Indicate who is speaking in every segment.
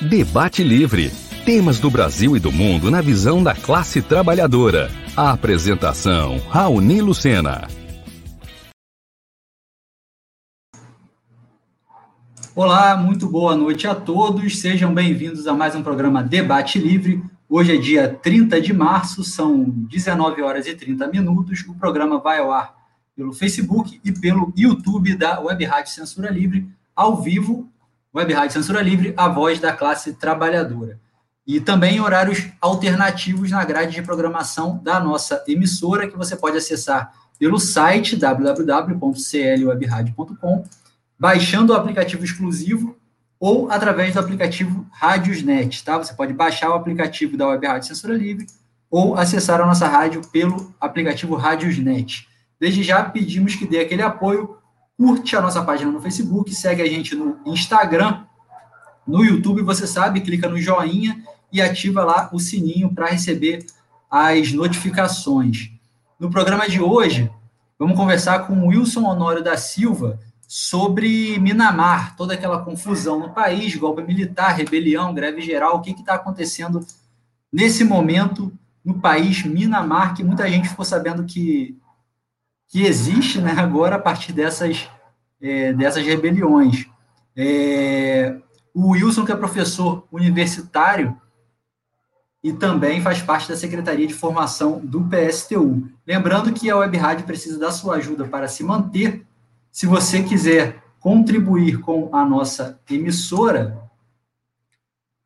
Speaker 1: Debate Livre. Temas do Brasil e do mundo na visão da classe trabalhadora. A apresentação, Raoni Lucena.
Speaker 2: Olá, muito boa noite a todos. Sejam bem-vindos a mais um programa Debate Livre. Hoje é dia 30 de março, são 19 horas e 30 minutos. O programa vai ao ar pelo Facebook e pelo YouTube da Web Rádio Censura Livre, ao vivo Web Rádio Censura Livre, a voz da classe trabalhadora. E também horários alternativos na grade de programação da nossa emissora, que você pode acessar pelo site www.clwebradio.com, baixando o aplicativo exclusivo ou através do aplicativo Rádiosnet, tá? Você pode baixar o aplicativo da Web Rádio Censura Livre ou acessar a nossa rádio pelo aplicativo Rádiosnet. Desde já pedimos que dê aquele apoio curte a nossa página no Facebook, segue a gente no Instagram, no YouTube, você sabe, clica no joinha e ativa lá o sininho para receber as notificações. No programa de hoje, vamos conversar com Wilson Honório da Silva sobre Minamar, toda aquela confusão no país, golpe militar, rebelião, greve geral, o que está acontecendo nesse momento no país Minamar, que muita gente ficou sabendo que que existe né, agora a partir dessas, é, dessas rebeliões. É, o Wilson, que é professor universitário e também faz parte da Secretaria de Formação do PSTU. Lembrando que a Web Rádio precisa da sua ajuda para se manter. Se você quiser contribuir com a nossa emissora,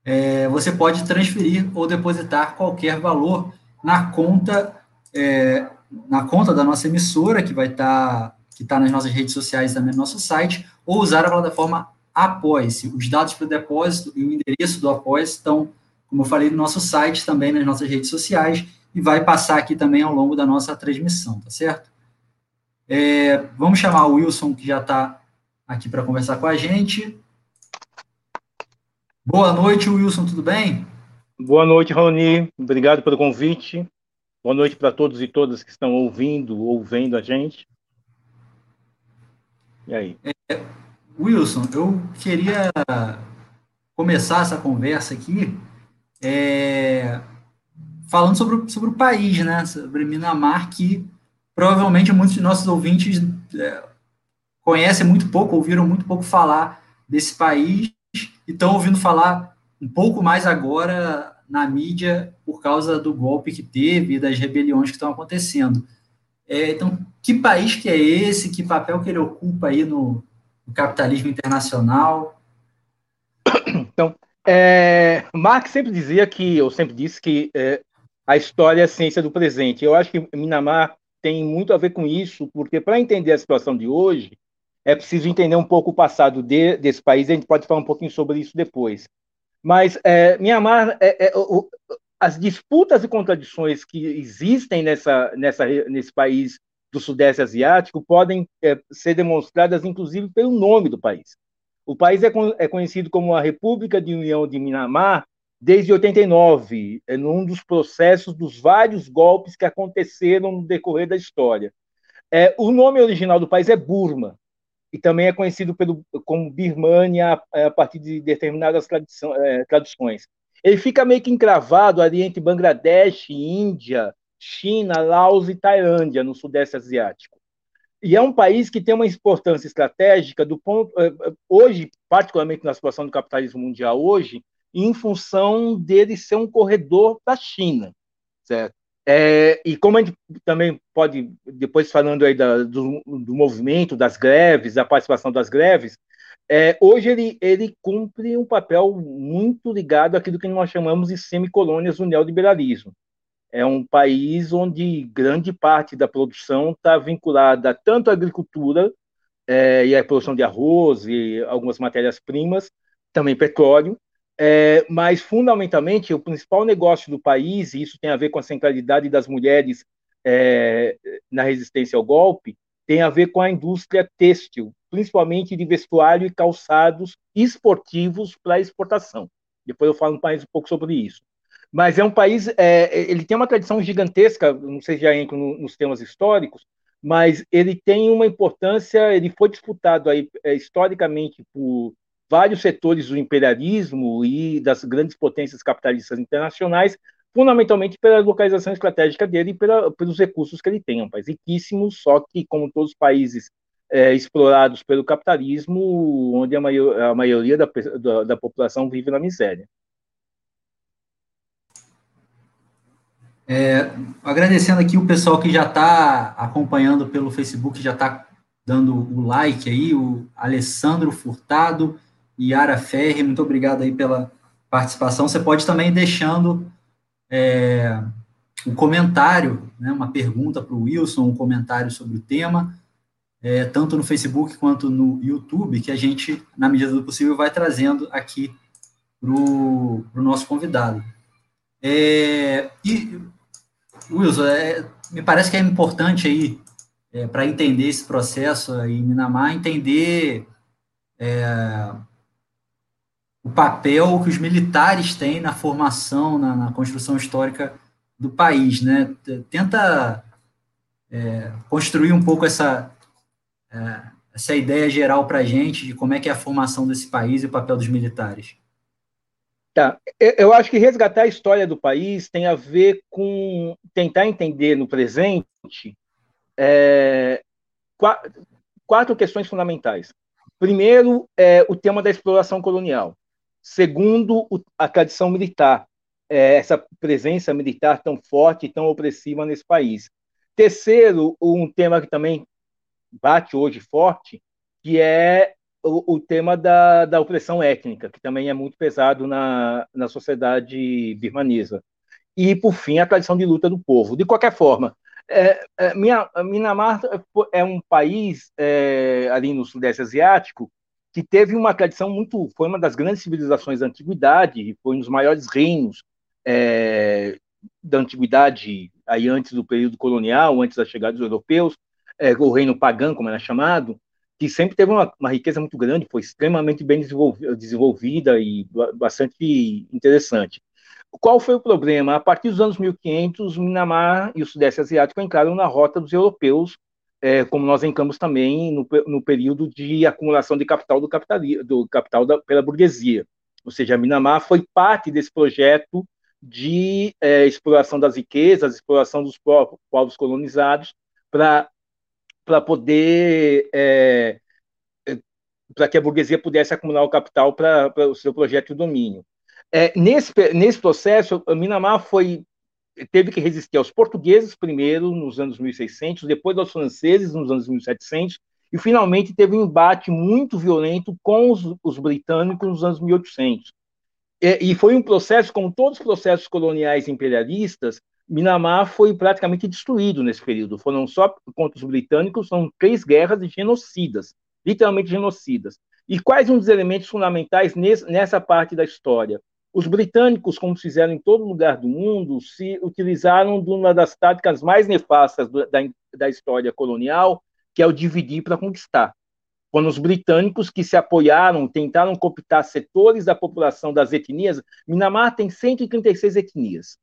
Speaker 2: é, você pode transferir ou depositar qualquer valor na conta é, na conta da nossa emissora, que vai estar tá, que está nas nossas redes sociais também no nosso site, ou usar a plataforma Apoie-se. Os dados para o depósito e o endereço do Apoie-se estão, como eu falei, no nosso site, também nas nossas redes sociais, e vai passar aqui também ao longo da nossa transmissão, tá certo? É, vamos chamar o Wilson, que já está aqui para conversar com a gente. Boa noite, Wilson, tudo bem?
Speaker 3: Boa noite, Raoni. Obrigado pelo convite. Boa noite para todos e todas que estão ouvindo ou vendo a gente. E aí?
Speaker 2: É, Wilson, eu queria começar essa conversa aqui é, falando sobre, sobre o país, né? Sobre Minamar, que provavelmente muitos de nossos ouvintes é, conhecem muito pouco, ouviram muito pouco falar desse país e estão ouvindo falar um pouco mais agora na mídia por causa do golpe que teve e das rebeliões que estão acontecendo. É, então, que país que é esse? Que papel que ele ocupa aí no, no capitalismo internacional?
Speaker 3: Então, é, Marx sempre dizia que, ou sempre disse que é, a história é a ciência do presente. Eu acho que Minamar tem muito a ver com isso, porque para entender a situação de hoje, é preciso entender um pouco o passado de, desse país, a gente pode falar um pouquinho sobre isso depois. Mas é, Mianmar, é, é, o, as disputas e contradições que existem nessa, nessa, nesse país do Sudeste Asiático podem é, ser demonstradas, inclusive, pelo nome do país. O país é, é conhecido como a República de União de Mianmar desde 89, é num dos processos dos vários golpes que aconteceram no decorrer da história. É, o nome original do país é Burma, e também é conhecido pelo, como Birmania a, a partir de determinadas é, traduções. Ele fica meio que encravado ali entre Bangladesh, Índia, China, Laos e Tailândia, no Sudeste Asiático. E é um país que tem uma importância estratégica do ponto é, é, hoje, particularmente na situação do capitalismo mundial hoje, em função dele ser um corredor da China, certo? É, e como a gente também pode, depois falando aí da, do, do, movimento, das greves, da participação das greves, é, hoje ele, ele cumpre um papel muito ligado àquilo que nós chamamos de semicolônias do neoliberalismo. É um país onde grande parte da produção está vinculada tanto à agricultura é, e à produção de arroz e algumas matérias-primas, também petróleo, é, mas, fundamentalmente, o principal negócio do país, e isso tem a ver com a centralidade das mulheres é, na resistência ao golpe, tem a ver com a indústria têxtil, principalmente de vestuário e calçados esportivos para exportação. Depois eu falo mais um pouco sobre isso. Mas é um país, é, ele tem uma tradição gigantesca, não sei se já entro nos temas históricos, mas ele tem uma importância, ele foi disputado aí, é, historicamente por vários setores do imperialismo e das grandes potências capitalistas internacionais, fundamentalmente pela localização estratégica dele e pela, pelos recursos que ele tem. É um país riquíssimo, só que, como todos os países é, explorados pelo capitalismo, onde a, maior, a maioria da, da, da, população vive na miséria.
Speaker 2: É, agradecendo aqui o pessoal que já está acompanhando pelo Facebook, já está dando o like aí, o Alessandro Furtado, Yara Ferri, muito obrigado aí pela participação. Você pode também deixando é, um comentário, né, uma pergunta para o Wilson, um comentário sobre o tema, é, tanto no Facebook quanto no YouTube, que a gente, na medida do possível, vai trazendo aqui para o nosso convidado. É, e, Wilson, é, me parece que é importante aí, é, para entender esse processo aí em Minamar, entender é, o papel que os militares têm na formação, na, na construção histórica do país, né? Tenta é, construir um pouco essa, é, essa ideia geral para a gente de como é que é a formação desse país e o papel dos militares.
Speaker 3: Tá. Eu acho que resgatar a história do país tem a ver com tentar entender no presente é, quatro questões fundamentais. Primeiro, é o tema da exploração colonial. Segundo, a tradição militar, é, essa presença militar tão forte e tão opressiva nesse país. Terceiro, um tema que também bate hoje forte, que é o, o tema da, da opressão étnica, que também é muito pesado na, na sociedade birmanesa. E, por fim, a tradição de luta do povo. De qualquer forma, é, é, Minamar é um país é, ali no Sudeste Asiático que teve uma tradição muito, foi uma das grandes civilizações da antiguidade, foi um dos maiores reinos é, da antiguidade, aí antes do período colonial, antes da chegada dos europeus, é, o reino pagão, como era chamado, que sempre teve uma, uma riqueza muito grande, foi extremamente bem desenvolvida, desenvolvida e bastante interessante. Qual foi o problema? A partir dos anos 1500, o Minamar e o Sudeste Asiático entraram na rota dos europeus, é, como nós entramos também no, no, período de acumulação de capital do, do capital da, pela burguesia. Ou seja, a Minamar foi parte desse projeto de é, exploração das riquezas, exploração dos povos colonizados, para para poder é, é para que a burguesia pudesse acumular o capital para o seu projeto de domínio. É, nesse, nesse processo, a Minamar foi teve que resistir aos portugueses primeiro nos anos 1600, depois aos franceses nos anos 1700 e finalmente teve um embate muito violento com os, os britânicos nos anos 1800. E, e foi um processo, como todos os processos coloniais imperialistas, Minamar foi praticamente destruído nesse período. Foram só contra os britânicos, são três guerras genocidas, literalmente genocidas. E quais um dos elementos fundamentais nesse, nessa parte da história? Os britânicos, como fizeram em todo lugar do mundo, se utilizaram de uma das táticas mais nefastas da, da história colonial, que é o dividir para conquistar. Foram os britânicos que se apoiaram, tentaram cooptar setores da população das etnias. Minamar tem 136 etnias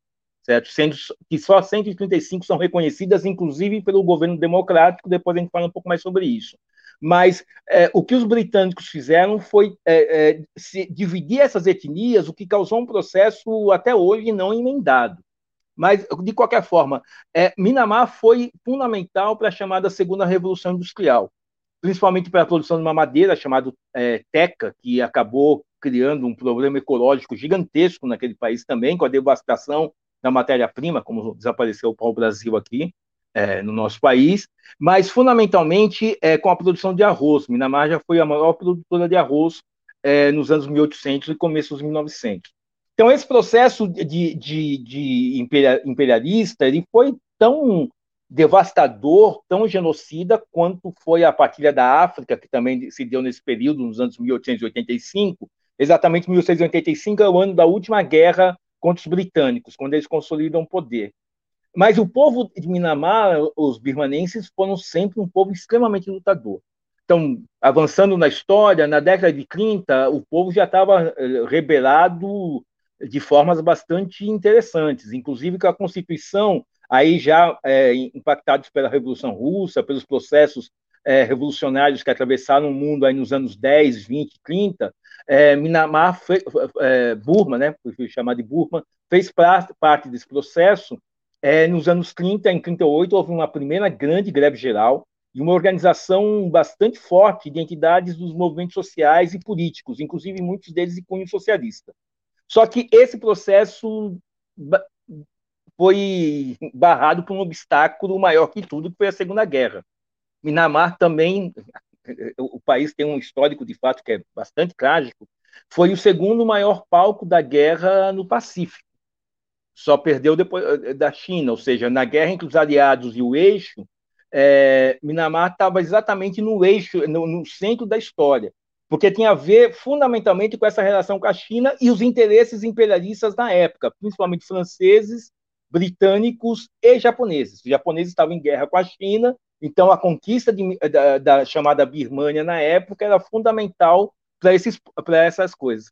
Speaker 3: certo? Sendo que só 135 são reconhecidas, inclusive pelo governo democrático, depois a gente fala um pouco mais sobre isso. Mas é, o que os britânicos fizeram foi é, é, dividir essas etnias, o que causou um processo até hoje não emendado. Mas, de qualquer forma, é, Minamar foi fundamental para a chamada Segunda Revolução Industrial, principalmente para a produção de uma madeira chamada é, teca, que acabou criando um problema ecológico gigantesco naquele país também, com a devastação da matéria-prima, como desapareceu o pau-brasil aqui, é, no nosso país, mas fundamentalmente é, com a produção de arroz. Minamar já foi a maior produtora de arroz é, nos anos 1800 e começo dos 1900. Então, esse processo de, de, de imperialista ele foi tão devastador, tão genocida, quanto foi a partilha da África, que também se deu nesse período, nos anos 1885. Exatamente 1885 é o ano da última guerra contra os britânicos, quando eles consolidam o poder. Mas o povo de Minamar, os birmanenses, foram sempre um povo extremamente lutador. Então, avançando na história, na década de 30, o povo já estava eh, rebelado de formas bastante interessantes, inclusive com a Constituição, aí já é, impactados pela Revolução Russa, pelos processos é, revolucionários que atravessaram o mundo aí nos anos 10, 20, 30, é, Minamar, é, Burma, né, chamado de Burma, fez parte desse processo. É, nos anos 30, em 38, houve uma primeira grande greve geral e uma organização bastante forte de entidades dos movimentos sociais e políticos, inclusive muitos deles de cunho socialista. Só que esse processo foi barrado por um obstáculo maior que tudo, que foi a Segunda Guerra. Minamar também, o país tem um histórico de fato que é bastante trágico, foi o segundo maior palco da guerra no Pacífico. Só perdeu depois eh, da China, ou seja, na guerra entre os aliados e o eixo, é, Minamar estava exatamente no eixo, no, no centro da história, porque tinha a ver fundamentalmente com essa relação com a China e os interesses imperialistas na época, principalmente franceses, britânicos e japoneses. Os japoneses estavam em guerra com a China então, a conquista de, da, da, chamada Birmânia na época era fundamental para essas coisas.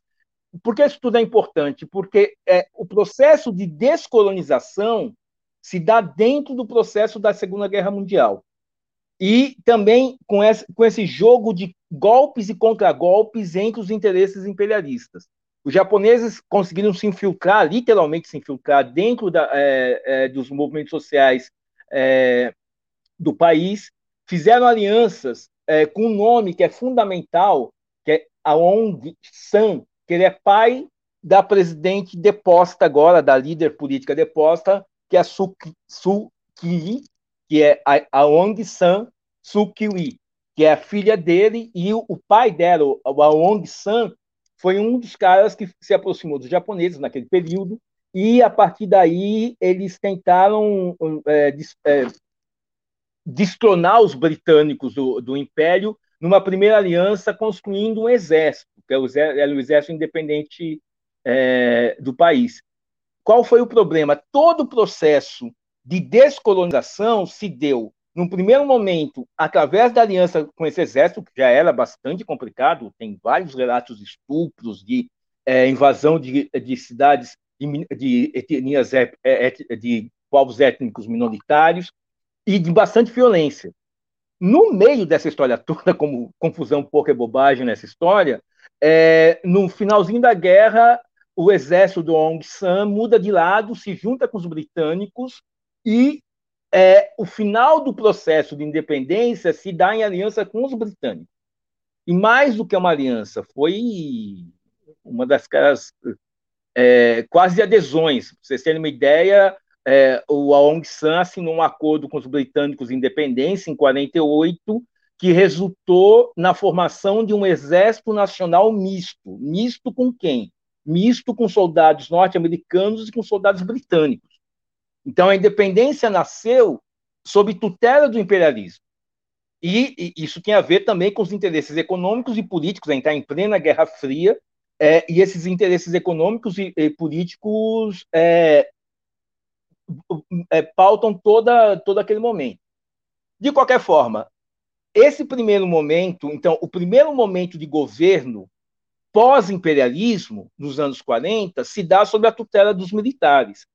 Speaker 3: Por que isso tudo é importante? Porque é, o processo de descolonização se dá dentro do processo da Segunda Guerra Mundial. E também com esse, com esse jogo de golpes e contragolpes entre os interesses imperialistas. Os japoneses conseguiram se infiltrar, literalmente se infiltrar, dentro da, é, é, dos movimentos sociais é, do país, fizeram alianças é, com um nome que é fundamental, que é Aung San, que ele é pai da presidente deposta agora, da líder política deposta, que é a Suki, Suki que é a Aung San Suu Kyi, que é a filha dele, e o, o pai dela, o Aung San, foi um dos caras que se aproximou dos japoneses naquele período, e a partir daí eles tentaram é, é, destronar os britânicos do, do Império numa primeira aliança construindo um exército, que é era o exército independente é, do país. Qual foi o problema? Todo o processo de descolonização se deu, num primeiro momento, através da aliança com esse exército, que já era bastante complicado, tem vários relatos de estupros, de é, invasão de, de cidades de, de etnias, é, de povos étnicos minoritários, e de bastante violência. No meio dessa história toda, como confusão, pouco é bobagem nessa história, é, no finalzinho da guerra, o exército do Aung San muda de lado, se junta com os britânicos e é, o final do processo de independência se dá em aliança com os britânicos. E mais do que uma aliança, foi uma das caras é, quase adesões. Para vocês terem uma ideia, é, o Aung San assinou um acordo com os britânicos de independência em 48, que resultou na formação de um exército nacional misto. Misto com quem? Misto com soldados norte-americanos e com soldados britânicos. Então, a independência nasceu sob tutela do imperialismo. E, e isso tem a ver também com os interesses econômicos e políticos. A gente está em plena Guerra Fria, é, e esses interesses econômicos e, e políticos é, é, pautam toda, todo aquele momento. De qualquer forma, esse primeiro momento, então, o primeiro momento de governo pós-imperialismo, nos anos 40, se dá sob a tutela dos militares.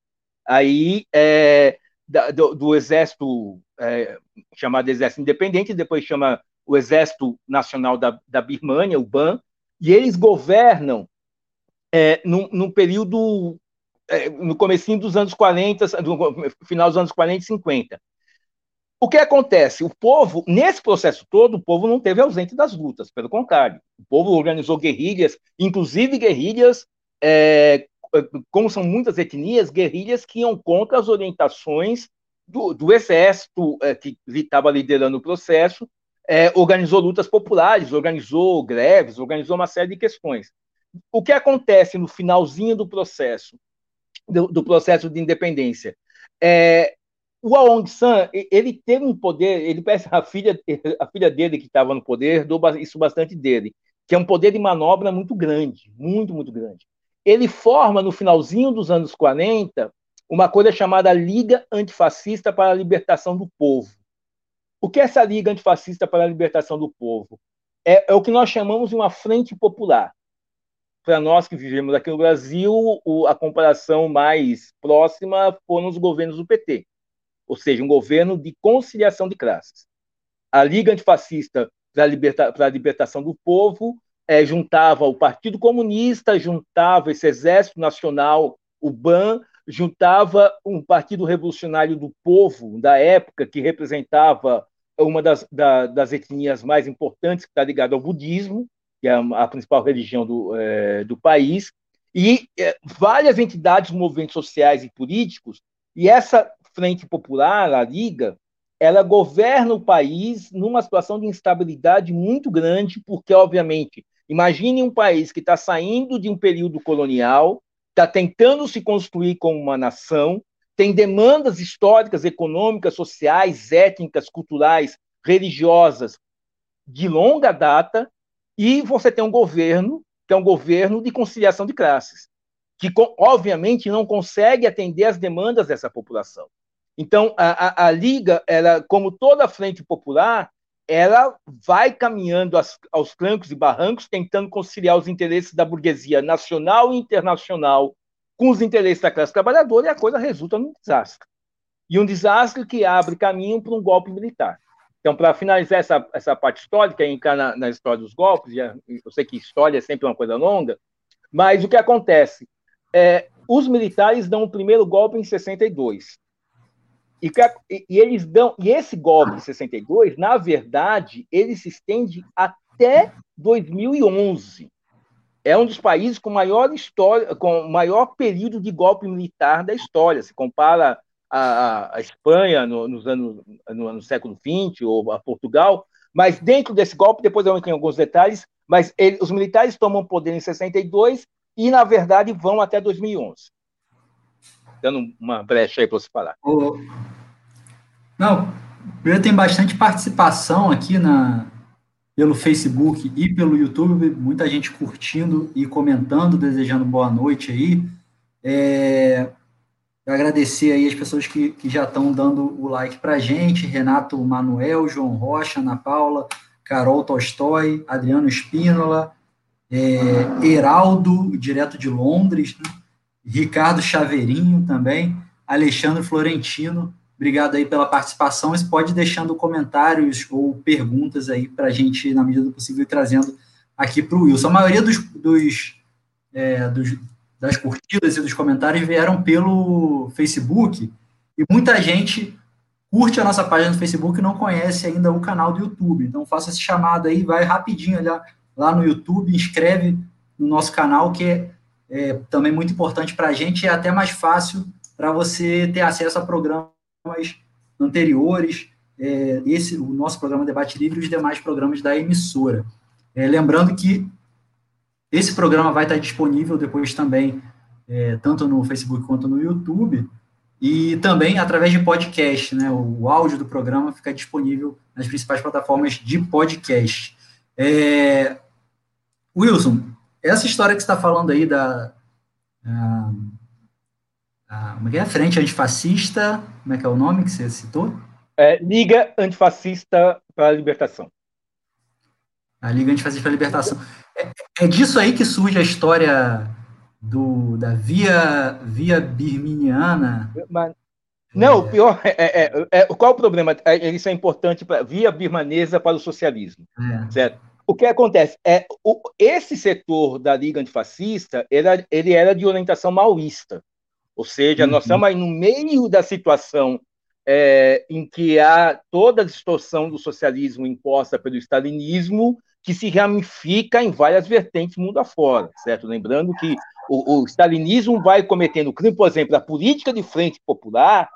Speaker 3: Aí, é, do, do, exército, é, chamado Exército Independente, depois chama o Exército Nacional da, da Birmânia, o BAN, e eles governam é, num, num período no comecinho dos anos 40, no final dos anos 40 e 50. O que acontece? O povo, nesse processo todo, o povo não teve ausente das lutas, pelo contrário. O povo organizou guerrilhas, inclusive guerrilhas, é, como são muitas etnias, guerrilhas que iam contra as orientações do, do exército é, que estava liderando o processo, é, organizou lutas populares, organizou greves, organizou uma série de questões. O que acontece no finalzinho do processo? Do, do processo de independência. É, o Aung San, ele teve um poder, ele parece a filha, a filha dele que estava no poder, isso bastante dele, que é um poder de manobra muito grande, muito, muito grande. Ele forma, no finalzinho dos anos 40, uma coisa chamada Liga Antifascista para a Libertação do Povo. O que é essa Liga Antifascista para a Libertação do Povo? É, é o que nós chamamos de uma frente popular para nós que vivemos aqui no Brasil, o, a comparação mais próxima foram os governos do PT, ou seja, um governo de conciliação de classes. a Liga Antifascista para a liberta, Libertação do Povo é, juntava o Partido Comunista, juntava esse Exército Nacional, o BAN, juntava um Partido Revolucionário do Povo da época, que representava uma das, da, das etnias mais importantes, que está ligada ao budismo, que é a principal religião do, é, do país, e é, várias entidades, movimentos sociais e políticos, e essa Frente Popular, a Liga, ela governa o país numa situação de instabilidade muito grande, porque, obviamente, imagine um país que está saindo de um período colonial, está tentando se construir como uma nação, tem demandas históricas, econômicas, sociais, étnicas, culturais, religiosas de longa data, e você tem um governo que é um governo de conciliação de classes, que obviamente não consegue atender às demandas dessa população. Então, a, a, a Liga, ela, como toda a frente popular, ela vai caminhando aos, aos trancos e barrancos, tentando conciliar os interesses da burguesia nacional e internacional com os interesses da classe trabalhadora, e a coisa resulta num desastre. E um desastre que abre caminho para um golpe militar. Então, para finalizar essa, essa parte histórica, entrar na, na história dos golpes, já, eu sei que história é sempre uma coisa longa, mas o que acontece? É, os militares dão o primeiro golpe em 62. E, e, eles dão, e esse golpe de 62, na verdade, ele se estende até 2011. É um dos países com maior história, com maior período de golpe militar da história. Se compara a, a Espanha no, nos anos, no, no século XX ou a Portugal, mas dentro desse golpe, depois eu entro em alguns detalhes, mas ele, os militares tomam poder em 62 e, na verdade, vão até 2011 dando uma brecha aí para você falar. O...
Speaker 2: Não, eu tenho bastante participação aqui na, pelo Facebook e pelo YouTube, muita gente curtindo e comentando, desejando boa noite aí. É, agradecer aí as pessoas que, que já estão dando o like para gente, Renato Manuel, João Rocha, Ana Paula, Carol Tolstói, Adriano Espínola, é, Heraldo, direto de Londres, né? Ricardo Chaveirinho também, Alexandre Florentino, obrigado aí pela participação. Você pode ir deixando comentários ou perguntas aí para a gente, na medida do possível, ir trazendo aqui para o Wilson. A maioria dos, dos, é, dos, das curtidas e dos comentários vieram pelo Facebook e muita gente curte a nossa página no Facebook e não conhece ainda o canal do YouTube. Então, faça esse chamado aí, vai rapidinho lá, lá no YouTube, inscreve no nosso canal, que é é, também muito importante para a gente, é até mais fácil para você ter acesso a programas anteriores, é, esse, o nosso programa Debate Livre e os demais programas da emissora. É, lembrando que esse programa vai estar disponível depois também, é, tanto no Facebook quanto no YouTube, e também através de podcast, né? O áudio do programa fica disponível nas principais plataformas de podcast. É, Wilson, essa história que você está falando aí da. A, a, como é que é? Frente Antifascista, como é que é o nome que você citou?
Speaker 3: É, Liga Antifascista para a Libertação.
Speaker 2: A Liga Antifascista Libertação. É, é disso aí que surge a história do, da via, via birminiana.
Speaker 3: Mas, não, o pior é, é, é, qual o problema? É, isso é importante para via birmanesa para o socialismo, é. certo? o que acontece é o, esse setor da Liga Antifascista era, ele era de orientação maoísta, ou seja, uhum. nós estamos aí no meio da situação é, em que há toda a distorção do socialismo imposta pelo stalinismo, que se ramifica em várias vertentes mundo afora, certo? Lembrando que o, o stalinismo vai cometendo crime, por exemplo, a política de frente popular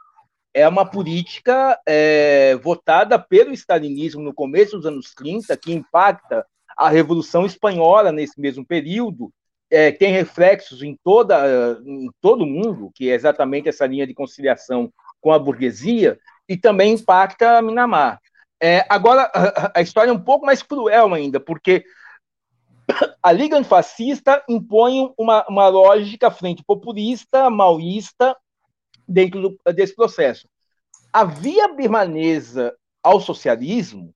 Speaker 3: é uma política é, votada pelo stalinismo no começo dos anos 30, que impacta a Revolução Espanhola nesse mesmo período, é, tem reflexos em, toda, em todo o mundo, que é exatamente essa linha de conciliação com a burguesia, e também impacta a Minamar. É, agora, a, história é um pouco mais cruel ainda, porque a Liga Antifascista impõe uma, uma lógica frente populista, maoísta, dentro do, desse processo. A via birmanesa ao socialismo,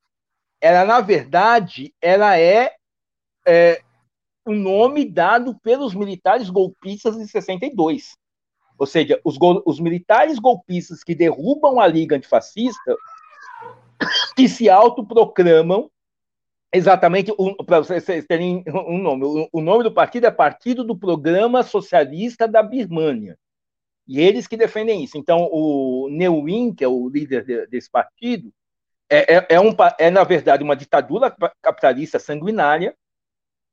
Speaker 3: ela na verdade, ela é, é um nome dado pelos militares golpistas de 62. Ou seja, os, os militares golpistas que derrubam a Liga Antifascista, que se autoproclamam exatamente, para vocês terem um nome, o nome do partido é Partido do Programa Socialista da Birmânia. E eles que defendem isso. Então, o Neuwin, que é o líder de, desse partido, é, é, é, um, é, na verdade, uma ditadura capitalista sanguinária,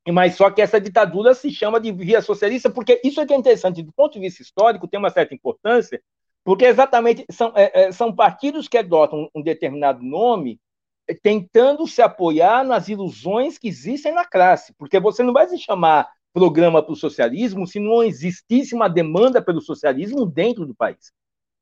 Speaker 3: mas só que essa ditadura se chama de via socialista, porque isso é que é interessante, do ponto de vista histórico, tem uma certa importância, porque exatamente são, é, é são partidos que adotam um determinado nome é, tentando se apoiar nas ilusões que existem na classe, porque você não vai se chamar programa para o socialismo se não existisse uma demanda pelo socialismo dentro do país.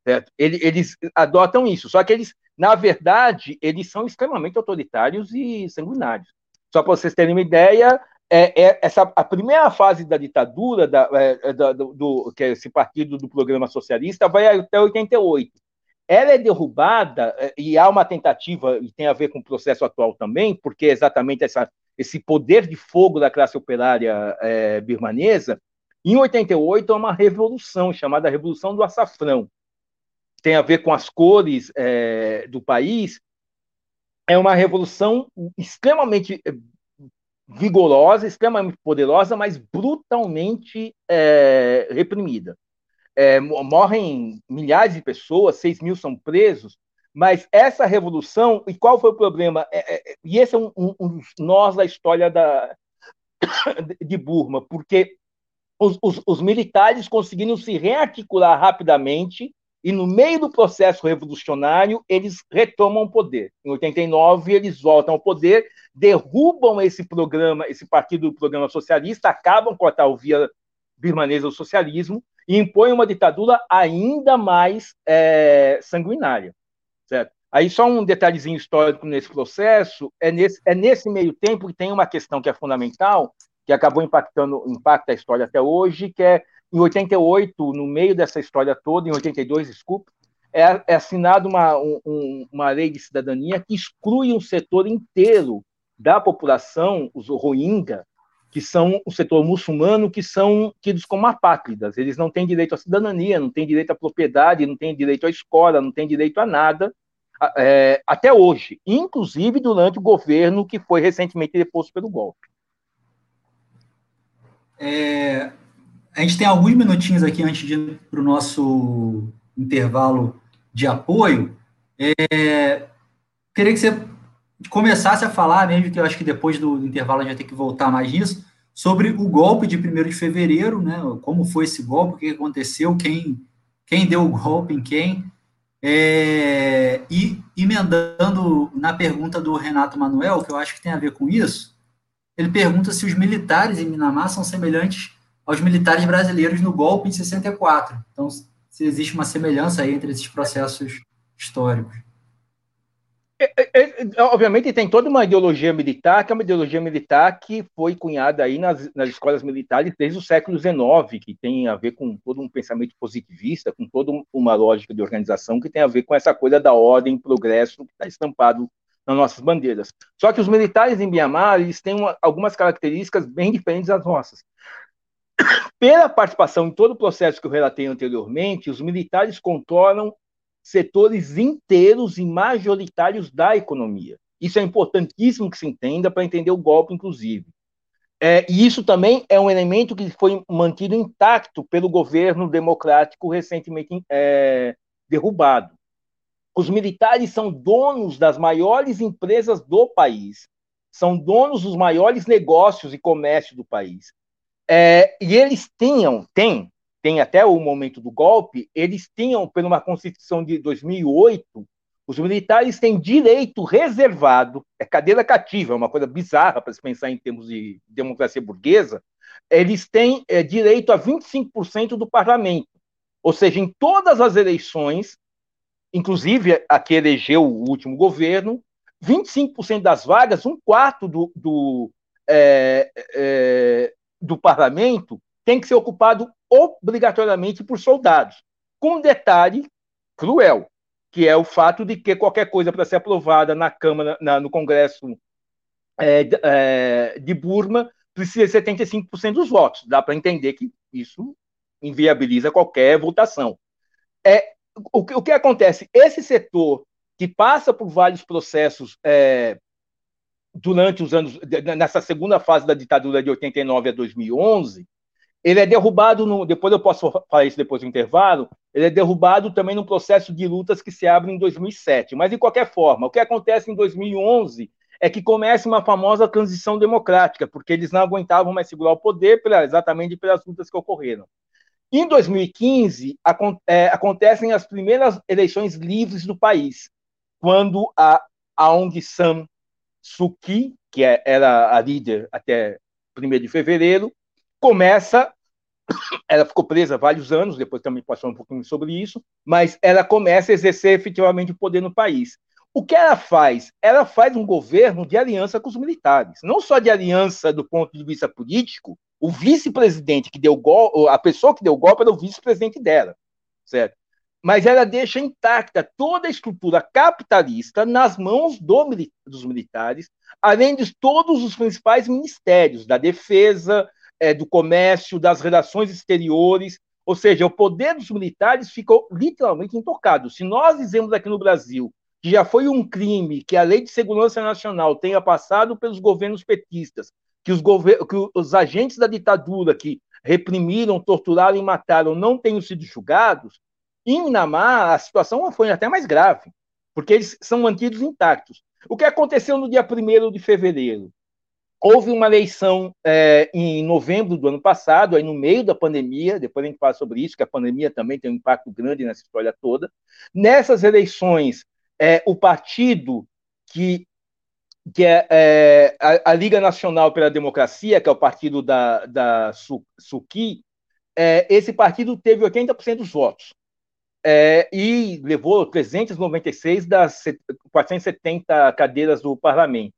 Speaker 3: Certo? Eles adotam isso, só que eles, na verdade, eles são extremamente autoritários e sanguinários. Só para vocês terem uma ideia, é, é, essa, a primeira fase da ditadura, da, é, da, do, que é esse partido do programa socialista, vai até 88. Ela é derrubada, é, e há uma tentativa, e tem a ver com o processo atual também, porque é exatamente essa, esse poder de fogo da classe operária é, birmanesa. Em 88, há uma revolução chamada Revolução do Açafrão. Tem a ver com as cores é, do país. É uma revolução extremamente vigorosa, extremamente poderosa, mas brutalmente é, reprimida. É, morrem milhares de pessoas, 6 mil são presos, mas essa revolução, e qual foi o problema? É, é, e esse é um, um, um, nós da história da, de Burma, porque os, os, os militares conseguiram se rearticular rapidamente e no meio do processo revolucionário eles retomam o poder. Em 89 eles voltam ao poder, derrubam esse programa, esse partido do programa socialista, acabam com a tal via birmanesa do socialismo e impõem uma ditadura ainda mais é, sanguinária, certo? Aí só um detalhezinho histórico nesse processo é nesse, é nesse meio tempo que tem uma questão que é fundamental, que acabou impactando impacta a história até hoje, que é em 88, no meio dessa história toda, em 82, desculpa, é, é assinada uma, um, uma lei de cidadania que exclui um setor inteiro da população, os Rohingya, que são o setor muçulmano, que são tidos como apátridas. Eles não têm direito à cidadania, não têm direito à propriedade, não têm direito à escola, não têm direito a nada, é, até hoje, inclusive durante o governo que foi recentemente deposto pelo golpe.
Speaker 2: É, a gente tem alguns minutinhos aqui antes de ir para o nosso intervalo de apoio. É, queria que você começasse a falar, mesmo que eu acho que depois do intervalo a gente vai ter que voltar mais nisso, sobre o golpe de 1 de fevereiro, né? Como foi esse golpe, o que aconteceu, quem, quem deu o golpe em quem. É, e emendando na pergunta do Renato Manuel, que eu acho que tem a ver com isso, ele pergunta se os militares em Minamar são semelhantes aos militares brasileiros no golpe de 64. Então, se existe uma semelhança aí entre esses processos históricos.
Speaker 3: É, é, é, obviamente tem toda uma ideologia militar, que é uma ideologia militar que foi cunhada aí nas, nas escolas militares desde o século XIX, que tem a ver com todo um pensamento positivista, com toda uma lógica de organização que tem a ver com essa coisa da ordem, progresso, que está estampado nas nossas bandeiras. Só que os militares em Mianmar, eles têm uma, algumas características bem diferentes das nossas. Pela participação em todo o processo que eu relatei anteriormente, os militares controlam setores inteiros e majoritários da economia. Isso é importantíssimo que se entenda para entender o golpe, inclusive. É, e isso também é um elemento que foi mantido intacto pelo governo democrático recentemente é, derrubado. Os militares são donos das maiores empresas do país, são donos dos maiores negócios e comércio do país. É, e eles tinham, tem, tem até o momento do golpe, eles tinham, por uma Constituição de 2008, os militares têm direito reservado, é cadeira cativa, é uma coisa bizarra para se pensar em termos de democracia burguesa, eles têm é, direito a 25% do parlamento. Ou seja, em todas as eleições, inclusive a que elegeu o último governo, 25% das vagas, um quarto do, do, é, é, do parlamento tem que ser ocupado obrigatoriamente por soldados, com um detalhe cruel, que é o fato de que qualquer coisa para ser aprovada na Câmara, na, no Congresso é, é, de Burma precisa de 75% dos votos. Dá para entender que isso inviabiliza qualquer votação. É, o, o que acontece? Esse setor que passa por vários processos é, durante os anos, nessa segunda fase da ditadura de 89 a 2011, ele é derrubado, no, depois eu posso falar isso depois do intervalo, ele é derrubado também no processo de lutas que se abre em 2007. Mas, de qualquer forma, o que acontece em 2011 é que começa uma famosa transição democrática, porque eles não aguentavam mais segurar o poder exatamente pelas lutas que ocorreram. Em 2015, é, acontecem as primeiras eleições livres do país, quando a Aung San Suu Kyi, que é, era a líder até 1 de fevereiro, começa. Ela ficou presa vários anos, depois também passou um pouquinho sobre isso, mas ela começa a exercer efetivamente o poder no país. O que ela faz? Ela faz um governo de aliança com os militares, não só de aliança do ponto de vista político. O vice-presidente que deu golpe, a pessoa que deu golpe era o vice-presidente dela, certo? Mas ela deixa intacta toda a estrutura capitalista nas mãos do, dos militares, além de todos os principais ministérios da defesa, é, do comércio, das relações exteriores, ou seja, o poder dos militares ficou literalmente intocado. Se nós dizemos aqui no Brasil que já foi um crime que a Lei de Segurança Nacional tenha passado pelos governos petistas, que os, que os agentes da ditadura que reprimiram, torturaram e mataram não tenham sido julgados, em Minamar a situação foi até mais grave, porque eles são mantidos intactos. O que aconteceu no dia 1 de fevereiro? Houve uma eleição é, em novembro do ano passado, aí no meio da pandemia, depois a gente fala sobre isso, que a pandemia também tem um impacto grande nessa história toda. Nessas eleições, é, o partido que, que é, é a, a, Liga Nacional pela Democracia, que é o partido da, da Suki, é, esse partido teve 80% dos votos. É, e levou 396 das 470 cadeiras do parlamento.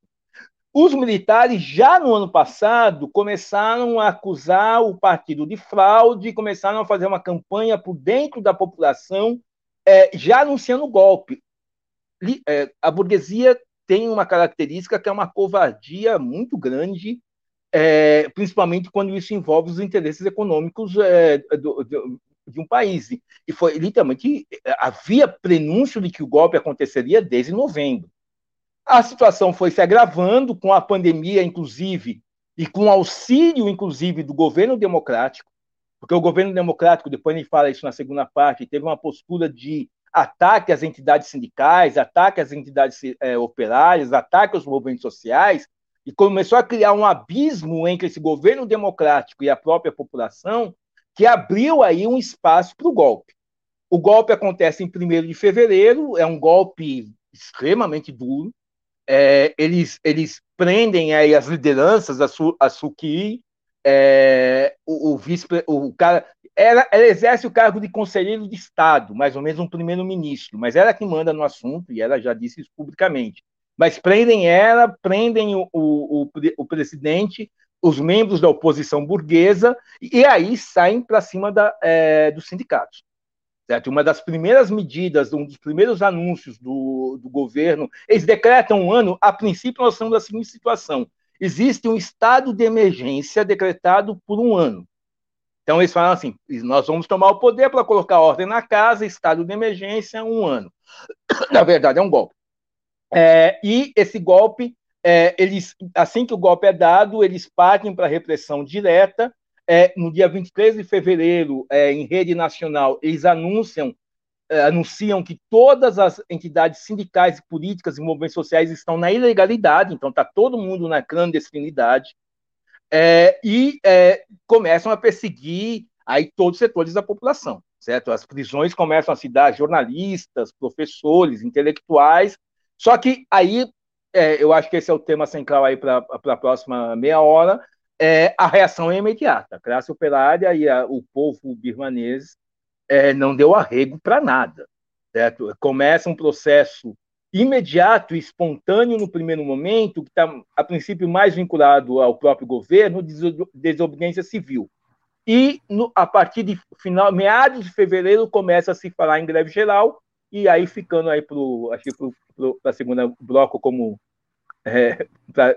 Speaker 3: Os militares, já no ano passado, começaram a acusar o partido de fraude, começaram a fazer uma campanha por dentro da população, é, já anunciando golpe. É, a burguesia tem uma característica que é uma covardia muito grande, é, principalmente quando isso envolve os interesses econômicos é, do, do, de um país. E foi literalmente havia prenúncio de que o golpe aconteceria desde novembro. A situação foi se agravando com a pandemia, inclusive, e com auxílio, inclusive, do governo democrático, porque o governo democrático, depois a gente fala isso na segunda parte, teve uma postura de ataque às entidades sindicais, ataque às entidades é, operárias, ataque aos movimentos sociais, e começou a criar um abismo entre esse governo democrático e a própria população, que abriu aí um espaço para o golpe. O golpe acontece em 1 de fevereiro, é um golpe extremamente duro, é, eles, eles prendem aí as lideranças, a, Su, a Suki, é, o, o, vice, o cara, ela, ela, exerce o cargo de conselheiro de Estado, mais ou menos um primeiro-ministro, mas ela que manda no assunto e ela já disse isso publicamente. Mas prendem ela, prendem o, o, o, o presidente, os membros da oposição burguesa, e aí saem para cima da, é, dos sindicatos. Certo? Uma das primeiras medidas, um dos primeiros anúncios do, do governo, eles decretam um ano, a princípio nós estamos na seguinte situação, existe um estado de emergência decretado por um ano. Então eles falam assim, nós vamos tomar o poder para colocar ordem na casa, estado de emergência, um ano. Na verdade, é um golpe. É, e esse golpe, é, eles, assim que o golpe é dado, eles partem para a repressão direta, é, no dia 23 de fevereiro, é, em rede nacional, eles anunciam, é, anunciam que todas as entidades sindicais, políticas e movimentos sociais estão na ilegalidade, então está todo mundo na clandestinidade, é, e é, começam a perseguir aí todos os setores da população, certo? As prisões começam a se dar jornalistas, professores, intelectuais, só que aí, é, eu acho que esse é o tema central aí para a próxima meia hora, é, a reação é imediata. A classe operária e a, o povo birmanês é, não deu arrego para nada. Certo? Começa um processo imediato e espontâneo no primeiro momento, que está, a princípio, mais vinculado ao próprio governo, desobediência civil. E, no, a partir de final, meados de fevereiro, começa a se falar em greve geral, e aí ficando aí para o segundo bloco como é, pra,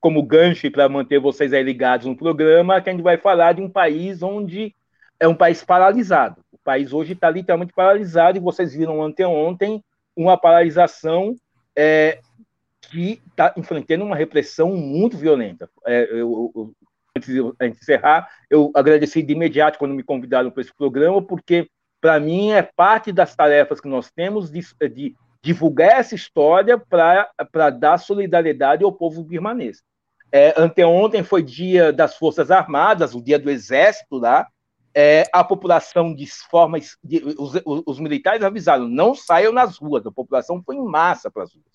Speaker 3: como gancho para manter vocês aí ligados no programa, que a gente vai falar de um país onde é um país paralisado. O país hoje está literalmente paralisado, e vocês viram anteontem uma paralisação é, que está enfrentando uma repressão muito violenta. É, eu, eu, antes de encerrar, eu agradeci de imediato quando me convidaram para esse programa, porque, para mim, é parte das tarefas que nós temos de, de divulgar essa história para dar solidariedade ao povo birmanês. É, anteontem foi dia das Forças Armadas, o dia do Exército lá. É, a população de forma. De, os, os, militares avisaram: não saiam nas ruas, a população foi em massa para as ruas.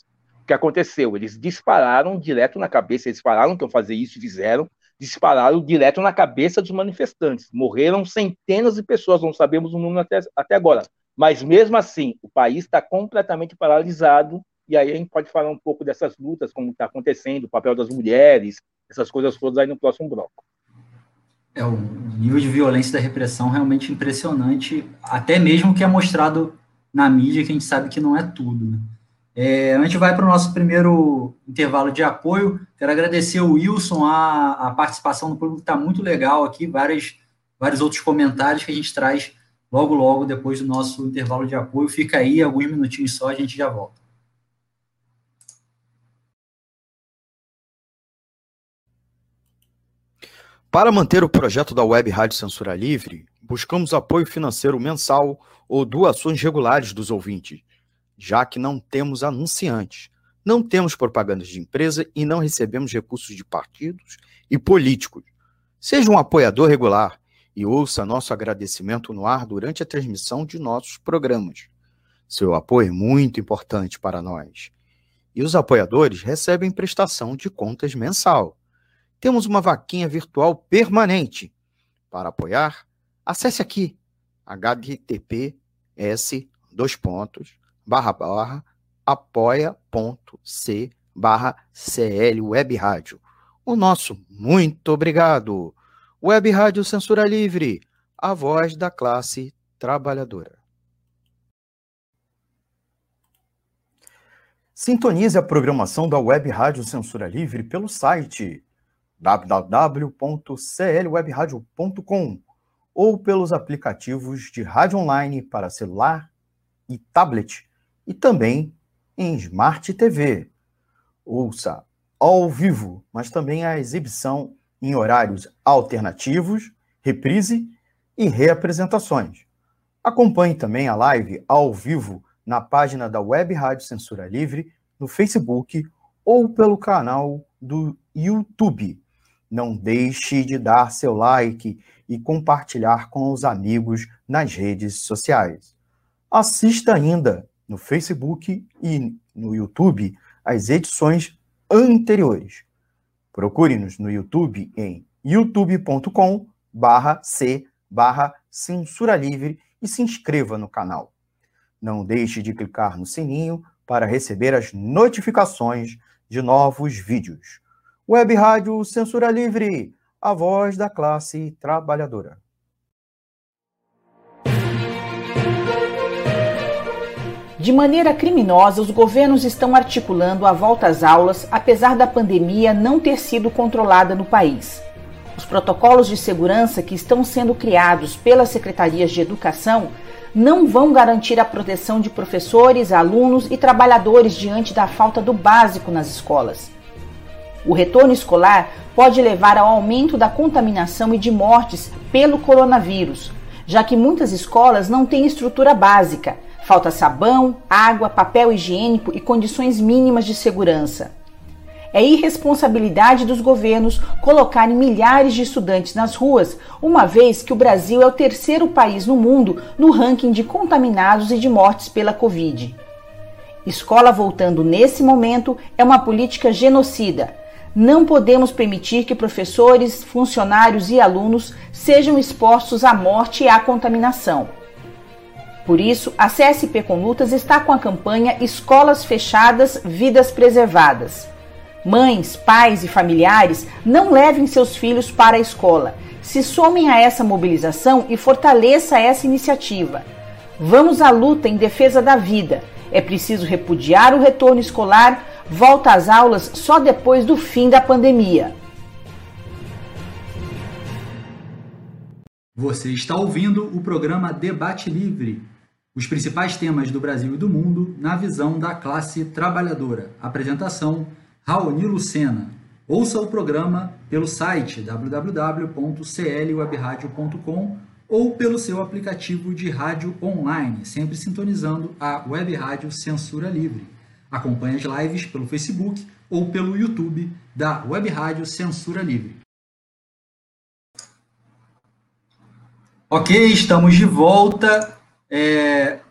Speaker 3: O que aconteceu? Eles dispararam direto na cabeça, eles falaram que iam fazer isso fizeram, dispararam direto na cabeça dos manifestantes. Morreram centenas de pessoas, não sabemos o número até, até agora. Mas mesmo assim, o país está completamente paralisado e aí a gente pode falar um pouco dessas lutas, como está acontecendo, o papel das mulheres, essas coisas todas aí no próximo bloco.
Speaker 2: É, o nível de violência da repressão realmente impressionante, até mesmo que é mostrado na mídia, que a gente sabe que não é tudo. Né? É, a gente vai para o nosso primeiro intervalo de apoio. Quero agradecer o Wilson, a, a participação do público está muito legal aqui, várias, vários outros comentários que a gente traz logo, logo depois do nosso intervalo de apoio. Fica aí, alguns minutinhos só, a gente já volta.
Speaker 4: Para manter o projeto da Web Rádio Censura Livre, buscamos apoio financeiro mensal ou doações regulares dos ouvintes, já que não temos anunciantes, não temos propagandas de empresa e não recebemos recursos de partidos e políticos. Seja um apoiador regular e ouça nosso agradecimento no ar durante a transmissão de nossos programas. Seu apoio é muito importante para nós. E os apoiadores recebem prestação de contas mensal temos uma vaquinha virtual permanente. Para apoiar, acesse aqui https dois pontos barra barra apoia.c barra CL Web Rádio. O nosso muito obrigado. Web Rádio Censura Livre, a voz da classe trabalhadora. Sintonize a programação da Web Rádio Censura Livre pelo site www.clwebradio.com ou pelos aplicativos de rádio online para celular e tablet e também em Smart TV. Ouça ao vivo, mas também a exibição em horários alternativos, reprise e reapresentações. Acompanhe também a live ao vivo na página da Web Rádio Censura Livre no Facebook ou pelo canal do YouTube. Não deixe de dar seu like e compartilhar com os amigos nas redes sociais. Assista ainda no Facebook e no YouTube as edições anteriores. Procure-nos no YouTube em youtube.com barra c barra censura livre e se inscreva no canal. Não deixe de clicar no sininho para receber as notificações de novos vídeos. Web Rádio Censura Livre, a voz da classe trabalhadora.
Speaker 5: De maneira criminosa, os governos estão articulando a volta às aulas, apesar da pandemia não ter sido controlada no país. Os protocolos de segurança que estão sendo criados pelas secretarias de educação não vão garantir a proteção de professores, alunos e trabalhadores diante da falta do básico nas escolas. O retorno escolar pode levar ao aumento da contaminação e de mortes pelo coronavírus, já que muitas escolas não têm estrutura básica, falta sabão, água, papel higiênico e condições mínimas de segurança. É irresponsabilidade dos governos colocarem milhares de estudantes nas ruas, uma vez que o Brasil é o terceiro país no mundo no ranking de contaminados e de mortes pela Covid. Escola voltando nesse momento é uma política genocida, não podemos permitir que professores, funcionários e alunos sejam expostos à morte e à contaminação. Por isso, a CSP com Lutas está com a campanha Escolas Fechadas, Vidas Preservadas. Mães, pais e familiares não levem seus filhos para a escola. Se somem a essa mobilização e fortaleça essa iniciativa. Vamos à luta em defesa da vida. É preciso repudiar o retorno escolar volta às aulas só depois do fim da pandemia.
Speaker 2: Você está ouvindo o programa Debate Livre. Os principais temas do Brasil e do mundo na visão da classe trabalhadora. Apresentação: Raoni Lucena. Ouça o programa pelo site www.clwebradio.com ou pelo seu aplicativo de rádio online, sempre sintonizando a Web Rádio Censura Livre. Acompanhe as lives pelo Facebook ou pelo YouTube da Web Rádio Censura Livre. Ok, estamos de volta. É,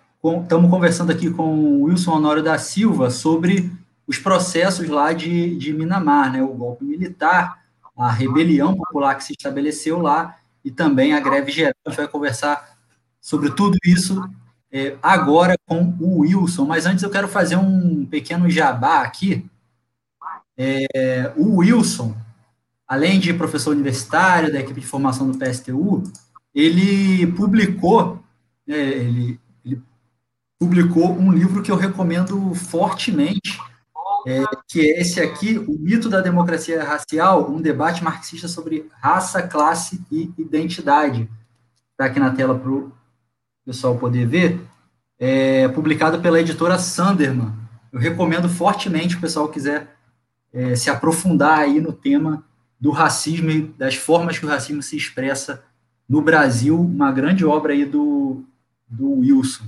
Speaker 2: estamos conversando aqui com o Wilson Honório da Silva sobre os processos lá de, de Minamar, né, o golpe militar, a rebelião popular que se estabeleceu lá e também a greve geral. A gente vai conversar sobre tudo isso é, agora com o Wilson. Mas antes eu quero fazer um pequeno jabá aqui. É, o Wilson, além de professor universitário da equipe de formação do PSTU, ele publicou, é, ele, ele, publicou um livro que eu recomendo fortemente, é, que é esse aqui, O Mito da Democracia Racial, um debate marxista sobre raça, classe e identidade. Está aqui na tela para o pessoal poder ver. É, publicado pela editora Sanderman. Eu recomendo fortemente, o pessoal quiser é, se aprofundar aí no tema do racismo e das formas que o racismo se expressa no Brasil, uma grande obra aí do, do Wilson.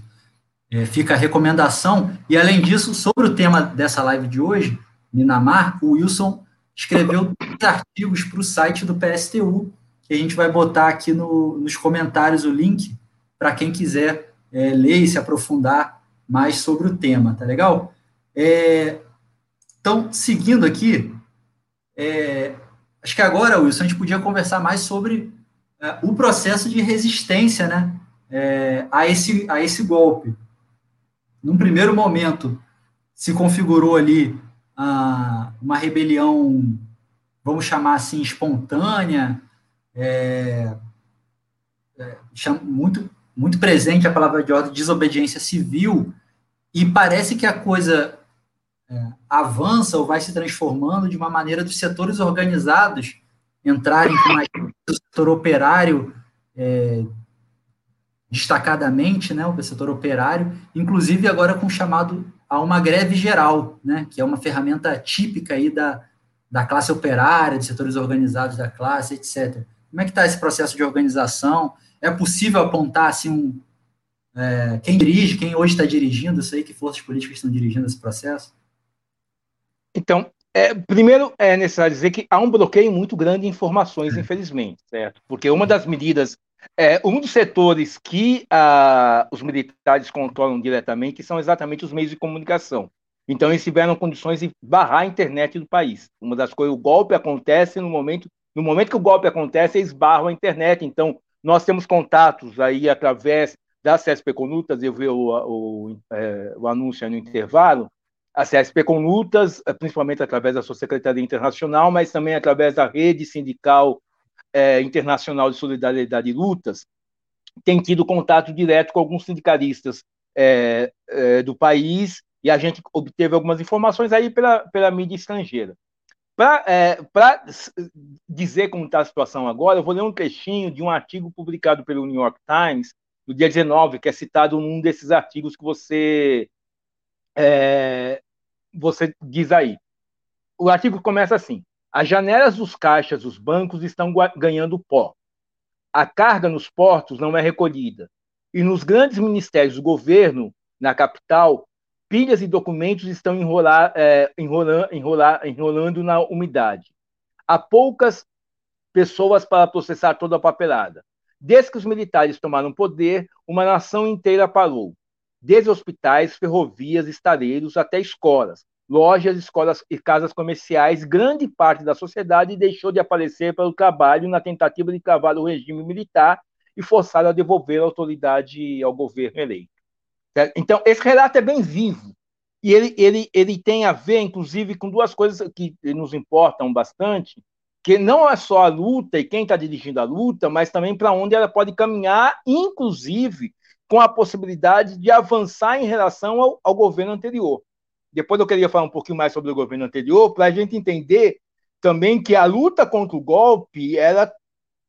Speaker 2: É, fica a recomendação. E, além disso, sobre o tema dessa live de hoje, Minamar, o Wilson escreveu dois artigos para o site do PSTU, que a gente vai botar aqui no, nos comentários o link para quem quiser é, ler e se aprofundar mais sobre o tema, tá legal? É, então, seguindo aqui, é, acho que agora, Wilson, a gente podia conversar mais sobre é, o processo de resistência né, é, a, esse, a esse golpe. Num primeiro momento, se configurou ali ah, uma rebelião, vamos chamar assim, espontânea, é, é, muito, muito presente a palavra de ordem desobediência civil, e parece que a coisa é, avança ou vai se transformando de uma maneira dos setores organizados entrarem com mais o setor operário é, destacadamente, né, o setor operário, inclusive agora com chamado a uma greve geral, né, que é uma ferramenta típica aí da, da classe operária, de setores organizados da classe, etc. Como é que está esse processo de organização? É possível apontar assim um, é, quem dirige, quem hoje está dirigindo isso aí, que forças políticas estão dirigindo esse processo?
Speaker 3: Então, é, primeiro, é necessário dizer que há um bloqueio muito grande de informações, infelizmente, certo? Porque uma das medidas, é, um dos setores que ah, os militares controlam diretamente são exatamente os meios de comunicação. Então, eles tiveram condições de barrar a internet do país. Uma das coisas, o golpe acontece no momento, no momento que o golpe acontece, eles barram a internet. Então, nós temos contatos aí através da CSP Conutas, eu vi o, o, é, o anúncio no intervalo, a CSP com lutas, eh, principalmente através da sua Secretaria Internacional, mas também através da Rede Sindical é, Internacional de Solidariedade e Lutas, tem tido contato direto com alguns sindicalistas é, é, do país e a gente obteve algumas informações aí pela, pela mídia estrangeira. Para dizer como está a situação agora, eu vou ler um trechinho de um artigo publicado pelo New York Times, no dia 19, que é citado num desses artigos que você é, você diz aí. O artigo começa assim: as janelas dos caixas dos bancos estão ganhando pó. A carga nos portos não é recolhida. E nos grandes ministérios do governo, na capital, pilhas e documentos estão enrolar, é, enrolar, enrolar, enrolando na umidade. Há poucas pessoas para processar toda a papelada. Desde que os militares tomaram poder, uma nação inteira parou desde hospitais, ferrovias, estaleiros até escolas, lojas, escolas e casas comerciais, grande parte da sociedade deixou de aparecer para o trabalho na tentativa de travar o regime militar e forçar a devolver a autoridade ao governo eleito. Então, esse relato é bem vivo. E ele, ele, ele tem a ver, inclusive, com duas coisas que nos importam bastante, que não é só a luta e quem está dirigindo a luta, mas também para onde ela pode caminhar, inclusive com a possibilidade de avançar em relação ao, ao governo anterior. Depois eu queria falar um pouquinho mais sobre o governo anterior, para a gente entender também que a luta contra o golpe ela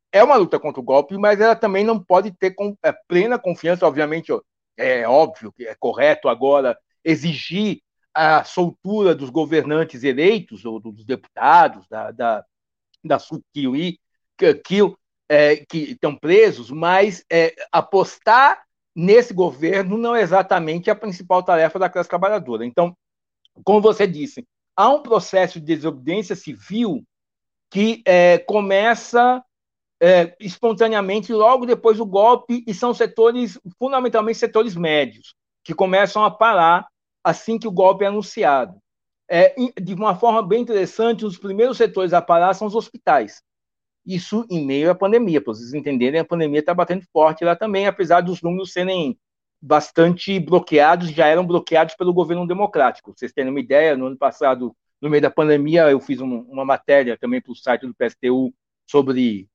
Speaker 3: é uma luta contra o golpe, mas ela também não pode ter com, é, plena confiança, obviamente. É óbvio que é correto agora exigir a soltura dos governantes eleitos, ou dos deputados, da, da, da Sukiwi, que, que, é, que estão presos, mas é, apostar nesse governo não é exatamente a principal tarefa da classe trabalhadora. Então, como você disse, há um processo de desobediência civil que é, começa é, espontaneamente logo depois do golpe e são setores, fundamentalmente setores médios, que começam a parar assim que o golpe é anunciado. É, de uma forma bem interessante, os primeiros setores a parar são os hospitais. Isso em meio à pandemia, para vocês entenderem, a pandemia está batendo forte lá também, apesar dos números serem bastante bloqueados, já eram bloqueados pelo governo democrático. Vocês terem uma ideia, no ano passado, no meio da pandemia, eu fiz um, uma matéria também para o site do PSTU sobre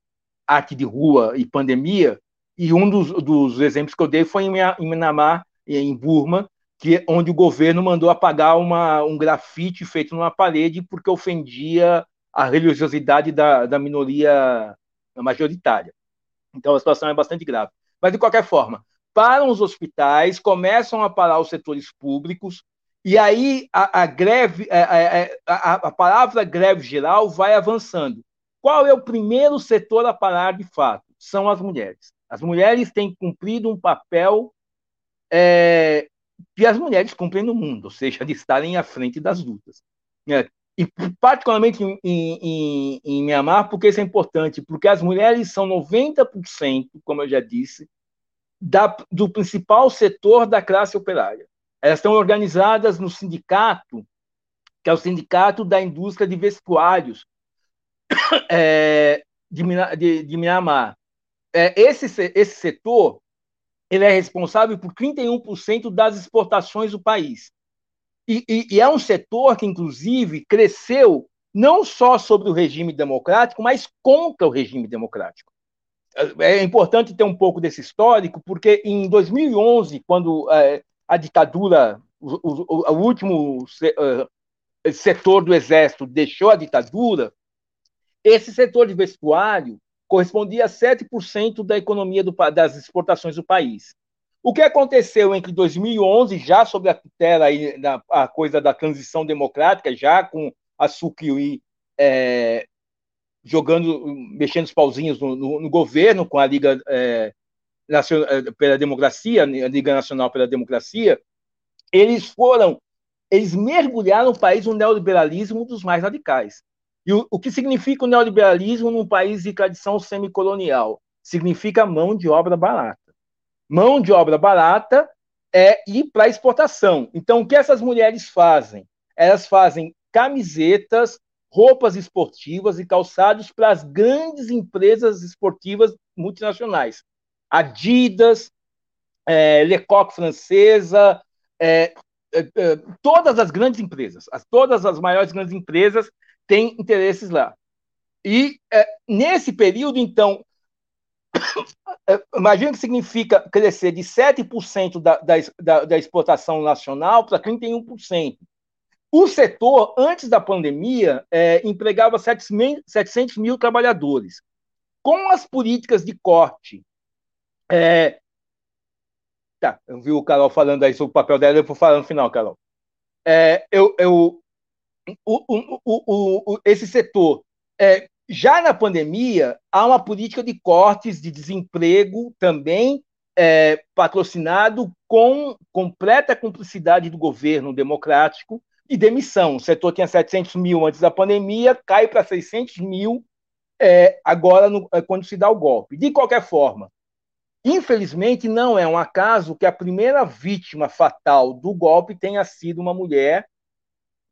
Speaker 3: arte de rua e pandemia, e um dos, dos exemplos que eu dei foi em, em Myanmar, em Burma, que onde o governo mandou apagar uma, um grafite feito numa parede porque ofendia a religiosidade da, da minoria majoritária. Então a situação é bastante grave. Mas, de qualquer forma, param os hospitais, começam a parar os setores públicos, e aí a, a greve, a, a, a, palavra greve geral vai avançando. Qual é o primeiro setor a parar de fato? São as mulheres. As mulheres têm cumprido um papel é, que as mulheres cumprem no mundo, ou seja, de estarem à frente das lutas. E particularmente em, em, em Mianmar, porque isso é importante, porque as mulheres são 90%, como eu já disse, da, do principal setor da classe operária. Elas estão organizadas no sindicato, que é o sindicato da indústria de vestuários é, de, de, de Mianmar. É, esse, esse setor ele é responsável por 31% das exportações do país. E, e, e, é um setor que, inclusive, cresceu não só sobre o regime democrático, mas contra o regime democrático. É importante ter um pouco desse histórico, porque em 2011, quando é, a ditadura, o, o, o último uh, setor do exército deixou a ditadura, esse setor de vestuário correspondia a 7% da economia do, das exportações do país. O que aconteceu entre 2011, já sob a tutela aí, da, a coisa da transição democrática, já com a Sucuri é, jogando, mexendo os pauzinhos no, no, no governo, com a Liga é, Nacional, é, pela Democracia, a Liga Nacional pela Democracia, eles foram, eles mergulharam o país no neoliberalismo dos mais radicais. E o, o que significa o neoliberalismo num país de tradição semicolonial? Significa mão de obra barata. Mão de obra barata é ir para exportação. Então, o que essas mulheres fazem? Elas fazem camisetas, roupas esportivas e calçados para as grandes empresas esportivas multinacionais. Adidas, é, Lecoq francesa, é, é, é, todas as grandes empresas, as, todas as maiores grandes empresas têm interesses lá. E é, nesse período, então, é, imagina que significa crescer de 7% da, da, da exportação nacional para 31%. O setor, antes da pandemia, é, empregava 700 mil trabalhadores. Com as políticas de corte. É... Tá, eu vi o Carol falando aí sobre o papel dela, eu vou falar no final, Carol. É, eu, eu, o, o, o, o, esse setor, é, já na pandemia, há uma política de cortes de desemprego também é, patrocinado com completa cumplicidade do governo democrático e demissão. O setor tinha 700 mil antes da pandemia, cai para 600 mil é, agora no, é, quando se dá o golpe. De qualquer forma, infelizmente não é um acaso que a primeira vítima fatal do golpe tenha sido uma mulher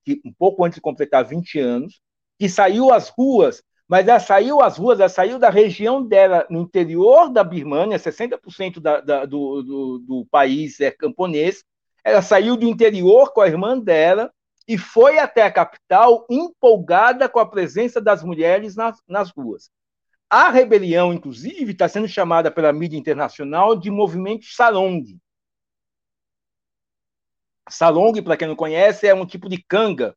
Speaker 3: que um pouco antes de completar 20 anos, que saiu às ruas, mas ela saiu às ruas, ela saiu da região dela, no interior da Birmânia, 60% da, da, do, do, do país é camponês, ela saiu do interior com a irmã dela, e foi até a capital empolgada com a presença das mulheres nas, nas ruas. A rebelião, inclusive, está sendo chamada pela mídia internacional de movimento Salong. Salong, para quem não conhece, é um tipo de canga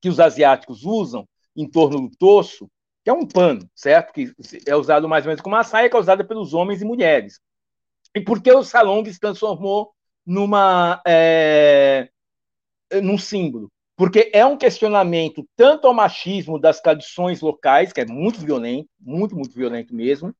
Speaker 3: que os asiáticos usam em torno do torso, que é um pano, certo? Que é usado mais ou menos como uma saia que é usada pelos homens e mulheres. e por que o salong se transformou numa é, num símbolo? Porque é um questionamento tanto ao machismo das tradições locais, que é muito violento, muito, muito violento mesmo,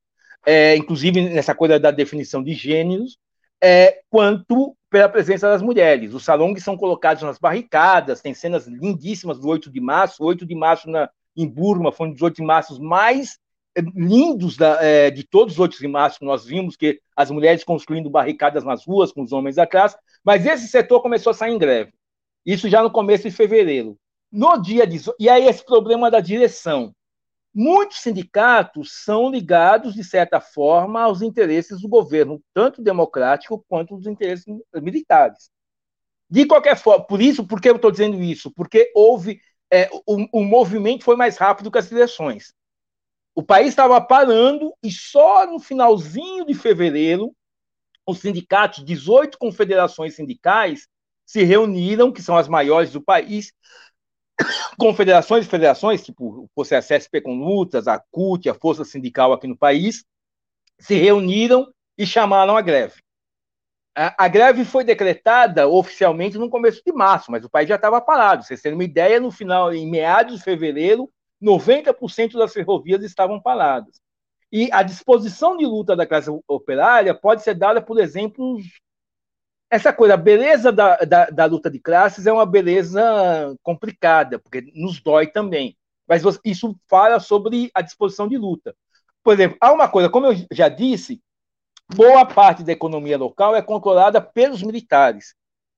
Speaker 3: é, inclusive nessa coisa da definição de gêneros, é, quanto pela presença das mulheres. Os salões são colocados nas barricadas, tem cenas lindíssimas do 8 de março. O 8 de março na, em Burma foi um dos 8 de março mais é, lindos da, é, de todos os 8 de março que nós vimos, que as mulheres construindo barricadas nas ruas com os homens atrás, mas esse setor começou a sair em greve. Isso já no começo de fevereiro. No dia 18, e aí esse problema da direção. Muitos sindicatos são ligados, de certa forma, aos interesses do governo, tanto democrático quanto dos interesses militares. De qualquer forma, por isso, por que eu estou dizendo isso? Porque houve. É, o, o movimento foi mais rápido que as eleições. O país estava parando e só no finalzinho de fevereiro, os sindicatos, 18 confederações sindicais, se reuniram, que são as maiores do país, confederações e federações, tipo fosse a CSP com lutas, a CUT, a Força Sindical aqui no país, se reuniram e chamaram a greve. A, greve foi decretada oficialmente no começo de março, mas o país já estava parado. Vocês terem uma ideia, no final, em meados de fevereiro, 90% das ferrovias estavam paradas. E a disposição de luta da classe operária pode ser dada por exemplos essa coisa, a beleza da, da, da, luta de classes é uma beleza complicada, porque nos dói também. Mas isso fala sobre a disposição de luta. Por exemplo, há uma coisa, como eu já disse, boa parte da economia local é controlada pelos militares.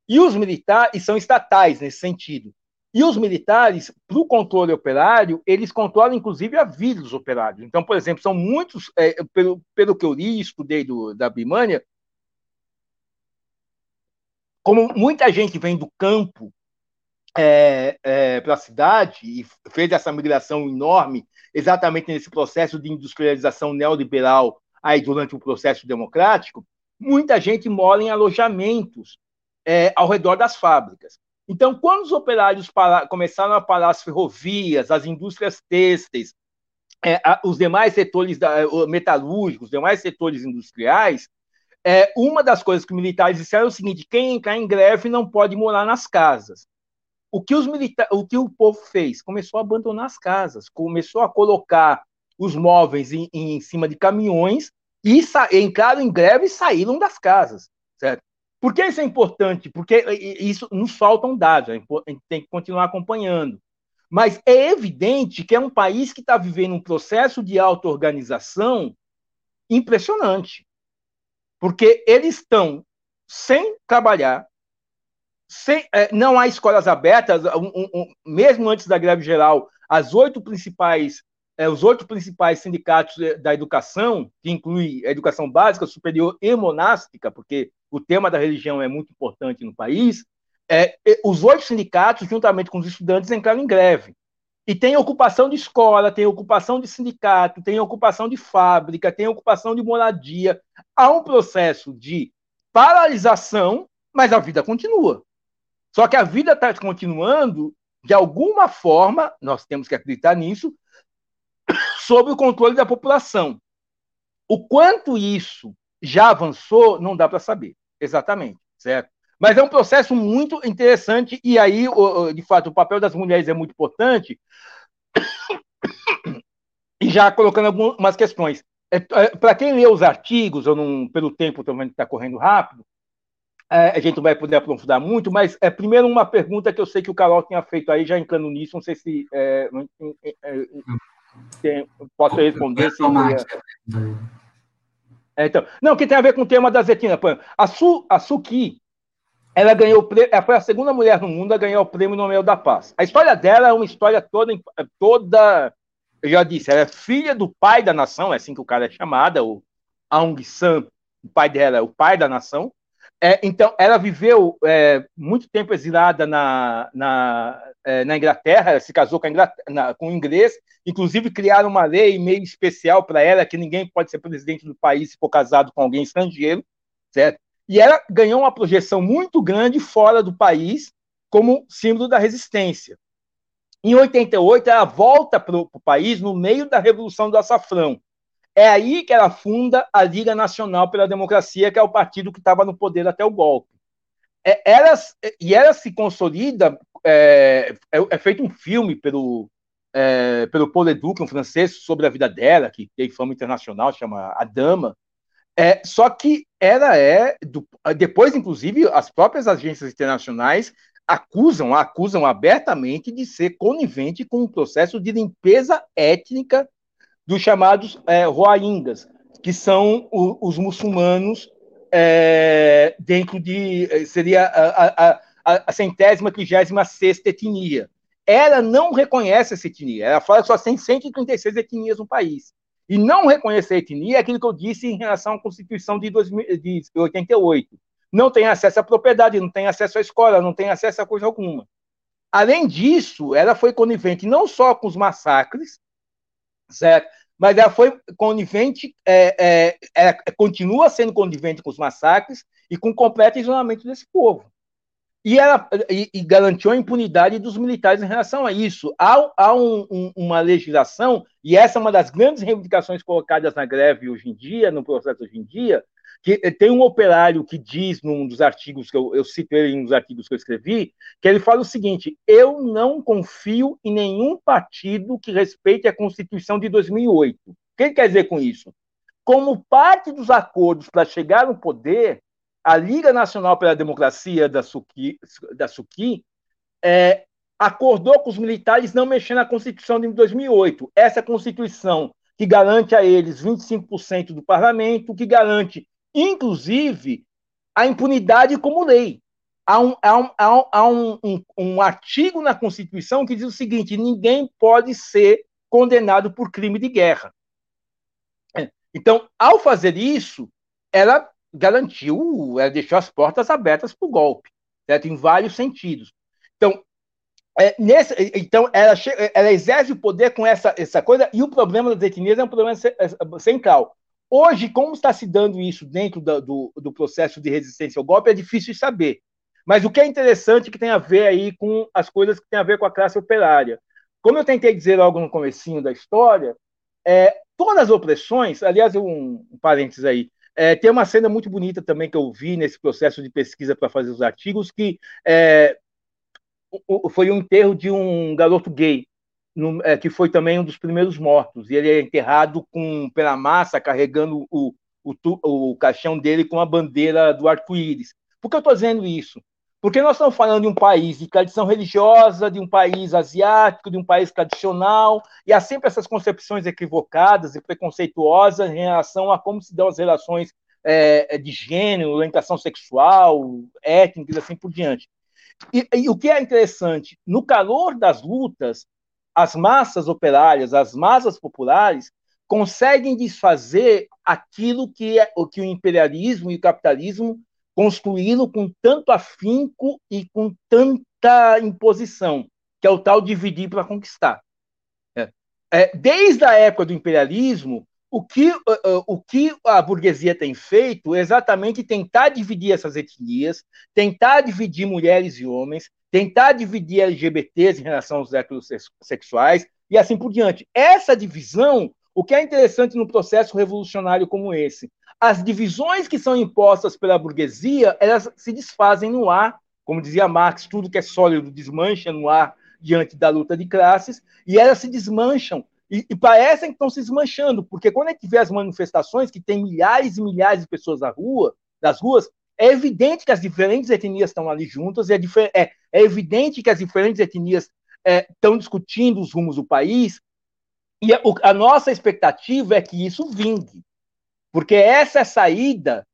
Speaker 3: E os militares são estatais nesse sentido. E os militares, para o controle operário, eles controlam inclusive a vida dos operários. Então, por exemplo, são muitos, é, pelo, pelo que eu li e estudei do, da Birmania, como muita gente vem do campo é, é, para a cidade e fez essa migração enorme exatamente nesse processo de industrialização neoliberal aí durante o processo democrático, muita gente mora em alojamentos é, ao redor das fábricas. Então, quando os operários para, começaram a parar as ferrovias, as indústrias têxteis, é, os demais setores da, metalúrgicos, os demais setores industriais, é, uma das coisas que os militares disseram é o seguinte: quem entrar em greve não pode morar nas casas. O que, os milita o, que o povo fez? Começou a abandonar as casas, começou a colocar os móveis em, em cima de caminhões e entraram em greve e saíram das casas. Certo? Por que isso é importante? Porque isso nos faltam dados, a gente tem que continuar acompanhando. Mas é evidente que é um país que está vivendo um processo de auto-organização impressionante porque eles estão sem trabalhar, sem, é, não há escolas abertas, um, um, mesmo antes da greve geral, as oito principais, é, os oito principais sindicatos da educação, que inclui a educação básica, superior e monástica, porque o tema da religião é muito importante no país, é, os oito sindicatos, juntamente com os estudantes, entraram em greve. E tem ocupação de escola, tem ocupação de sindicato, tem ocupação de fábrica, tem ocupação de moradia. Há um processo de paralisação, mas a vida continua. Só que a vida está continuando, de alguma forma, nós temos que acreditar nisso, sob o controle da população. O quanto isso já avançou, não dá para saber, exatamente, certo? Mas é um processo muito interessante, e aí, de fato, o papel das mulheres é muito importante. E já colocando algumas questões. É, é, Para quem lê os artigos, eu não, pelo tempo também está correndo rápido, é, a gente não vai poder aprofundar muito, mas é primeiro uma pergunta que eu sei que o Carol tinha feito aí, já entrando nisso, não sei se é, tem, posso responder. Se, é, então, não, que tem a ver com o tema da Zetina. A, Su, a Suki, ela ganhou ela foi a segunda mulher no mundo a ganhar o prêmio Nobel da Paz. A história dela é uma história toda, toda, eu já disse, ela é filha do pai da nação, é assim que o cara é chamada, o Aung San, o pai dela é o pai da nação. É, então, ela viveu é, muito tempo exilada na, na, é, na Inglaterra, ela se casou com, na, com um inglês, inclusive criaram uma lei meio especial para ela, que ninguém pode ser presidente do país se for casado com alguém estrangeiro, certo? E ela ganhou uma projeção muito grande fora do país como símbolo da resistência. Em 88, ela volta para o país no meio da Revolução do Açafrão. É aí que ela funda a Liga Nacional pela Democracia, que é o partido que estava no poder até o golpe. É, ela, e ela se consolida, é, é, é feito um filme pelo, é, pelo Paul Leduc, um francês, sobre a vida dela, que tem fama internacional, chama A Dama. É, só que ela é, do, depois, inclusive, as próprias agências internacionais acusam, acusam abertamente de ser conivente com um processo de limpeza étnica dos chamados é, que são o, os muçulmanos é, dentro de. Eh, seria a, a, a, a centésima, trigésima sexta etnia. Ela não reconhece essa etnia. Ela fala que só tem 136 etnias no país. E não reconhecer a etnia é aquilo que eu disse em relação à Constituição de, 2000, de 88. Não tem acesso à propriedade, não tem acesso à escola, não tem acesso a coisa alguma. Além disso, ela foi conivente não só com os massacres, certo? Mas ela foi conivente, é, é, ela continua sendo conivente com os massacres e com o completo isolamento desse povo. E, ela, e, e garantiu a impunidade dos militares em relação a isso. Há, há um, um, uma legislação, e essa é uma das grandes reivindicações colocadas na greve hoje em dia, no processo hoje em dia, que tem um operário que diz num dos artigos que eu, eu cito ele nos artigos que eu escrevi, que ele fala o seguinte: eu não confio em nenhum partido que respeite a Constituição de 2008. O que ele quer dizer com isso? Como parte dos acordos para chegar no poder, a Liga Nacional pela Democracia da Suki, da Suki é, acordou com os militares não mexer na Constituição de 2008. Essa Constituição que garante a eles 25% do parlamento, que garante inclusive a impunidade como lei. Há um, há um, há um, um, um artigo na Constituição que diz o seguinte: ninguém pode ser condenado por crime de guerra. Então, ao fazer isso, ela garantiu, ela deixou as portas abertas para o golpe, certo? em vários sentidos. Então, é, nesse, então ela, ela exerce o poder com essa, essa coisa, e o problema das etnias é um problema central. Hoje, como está se dando isso dentro do, do, processo de resistência ao golpe, é difícil saber. Mas o que é interessante que tem a ver aí com as coisas que tem a ver com a classe operária. Como eu tentei dizer logo no comecinho da história, é, todas as opressões, aliás, um, um parênteses aí, é, tem uma cena muito bonita também que eu vi nesse processo de pesquisa para fazer os artigos, que é, foi o enterro de um garoto gay no, é, que foi também um dos primeiros mortos. E ele é enterrado com pela massa, carregando o, o, o caixão dele com a bandeira do arco-íris. Por que eu estou dizendo isso? Porque nós estamos falando de um país de tradição religiosa, de um país asiático, de um país tradicional, e há sempre essas concepções equivocadas e preconceituosas em relação a como se dão as relações é, de gênero, orientação sexual, étnica e assim por diante. E, e, o que é interessante, no calor das lutas, as massas operárias, as massas populares, conseguem desfazer aquilo que, é, o que o imperialismo e o capitalismo construíram com tanto afinco e com tanta imposição, que é o tal dividir para conquistar. É. É, desde a época do imperialismo, o que, o que a burguesia tem feito é exatamente tentar dividir essas etnias, tentar dividir mulheres e homens, tentar dividir LGBTs em relação aos heterossexuais e assim por diante. Essa divisão, o que é interessante no processo revolucionário como esse, as divisões que são impostas pela burguesia, elas se desfazem no ar, como dizia Marx, tudo que é sólido desmancha no ar diante da luta de classes, e elas se desmancham e, e, parecem que estão se desmanchando, porque quando a gente vê as manifestações, que tem milhares e milhares de pessoas na rua, nas ruas, é evidente que as diferentes etnias estão ali juntas, é, é, é evidente que as diferentes etnias é, estão discutindo os rumos do país, e a, a, nossa expectativa é que isso vingue, porque essa é a saída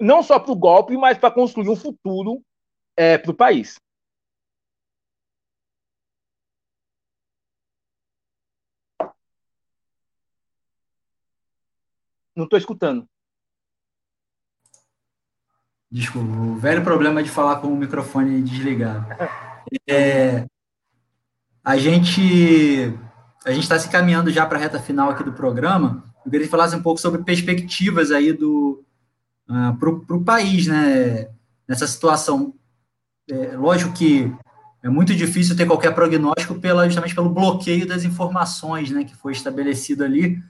Speaker 3: não só para o golpe, mas para construir um futuro é, para o país. Não estou escutando.
Speaker 2: Desculpa, o velho problema de falar com o microfone desligado. É, a gente a gente está se caminhando já para a reta final aqui do programa. Eu queria que falasse um pouco sobre perspectivas aí do uh, ah, para o país, né? Nessa situação. É, lógico que é é muito difícil ter qualquer prognóstico pela, justamente pelo bloqueio das informações né, que foi estabelecido ali.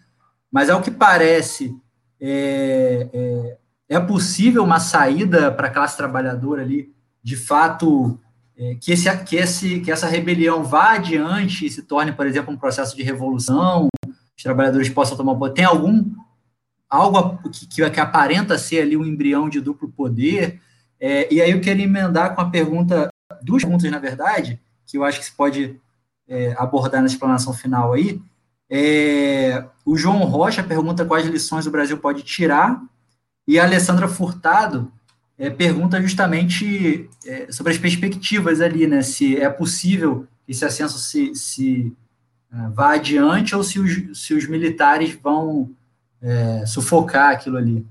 Speaker 2: Mas, ao que parece, é, é, é possível uma saída para a classe trabalhadora ali, de fato, é, que, esse, que, esse, que essa rebelião vá adiante e se torne, por exemplo, um processo de revolução, os trabalhadores possam tomar. Tem algum algo que, que, que aparenta ser ali um embrião de duplo poder? É, e aí eu queria emendar com a pergunta, duas perguntas, na verdade, que eu acho que se pode é, abordar na explanação final aí. É, o João Rocha pergunta quais lições o Brasil pode tirar, e a Alessandra Furtado é, pergunta justamente é, sobre as perspectivas ali, né? Se é possível esse ascenso se, se uh, vá adiante ou se os, se os militares vão é, sufocar aquilo ali.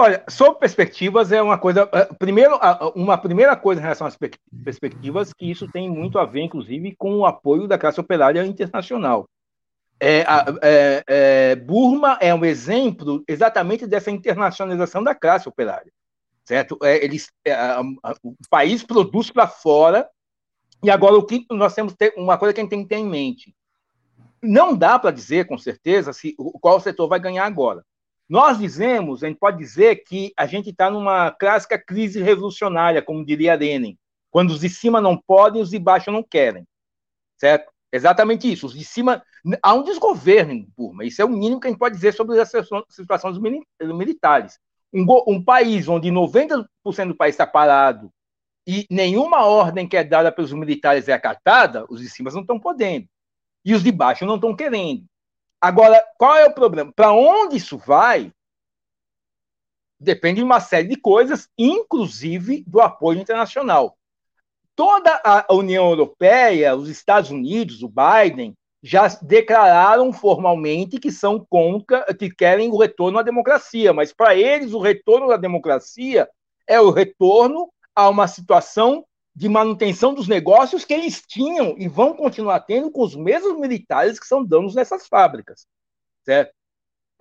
Speaker 3: Olha, sobre perspectivas é uma coisa. É, primeiro, uma primeira coisa em relação às perspectivas, que isso tem muito a ver, inclusive, com o apoio da classe operária internacional. É, é, é, Burma é um exemplo exatamente dessa internacionalização da classe operária, certo? É, eles, é, o país produz para fora e agora o que nós temos ter, uma coisa que a gente tem que ter em mente: não dá para dizer com certeza se qual setor vai ganhar agora. Nós dizemos, a gente pode dizer que a gente está numa clássica crise revolucionária, como diria Lenin, quando os de cima não podem, os de baixo não querem, certo? Exatamente isso. Os de cima há um desgoverno em Burma. Isso é o mínimo que a gente pode dizer sobre a situação dos militares. Um, um país onde 90% do país está parado e nenhuma ordem que é dada pelos militares é acatada, os de cima não estão podendo. E os de baixo não estão querendo. Agora, qual é o problema? Para onde isso vai? Depende de uma série de coisas, inclusive do apoio internacional. Toda a União Europeia, os Estados Unidos, o Biden, já declararam formalmente que são contra, que querem o retorno à democracia, mas para eles o retorno à democracia é o retorno a uma situação de manutenção dos negócios que eles tinham e vão continuar tendo com os mesmos militares que são donos dessas fábricas, certo?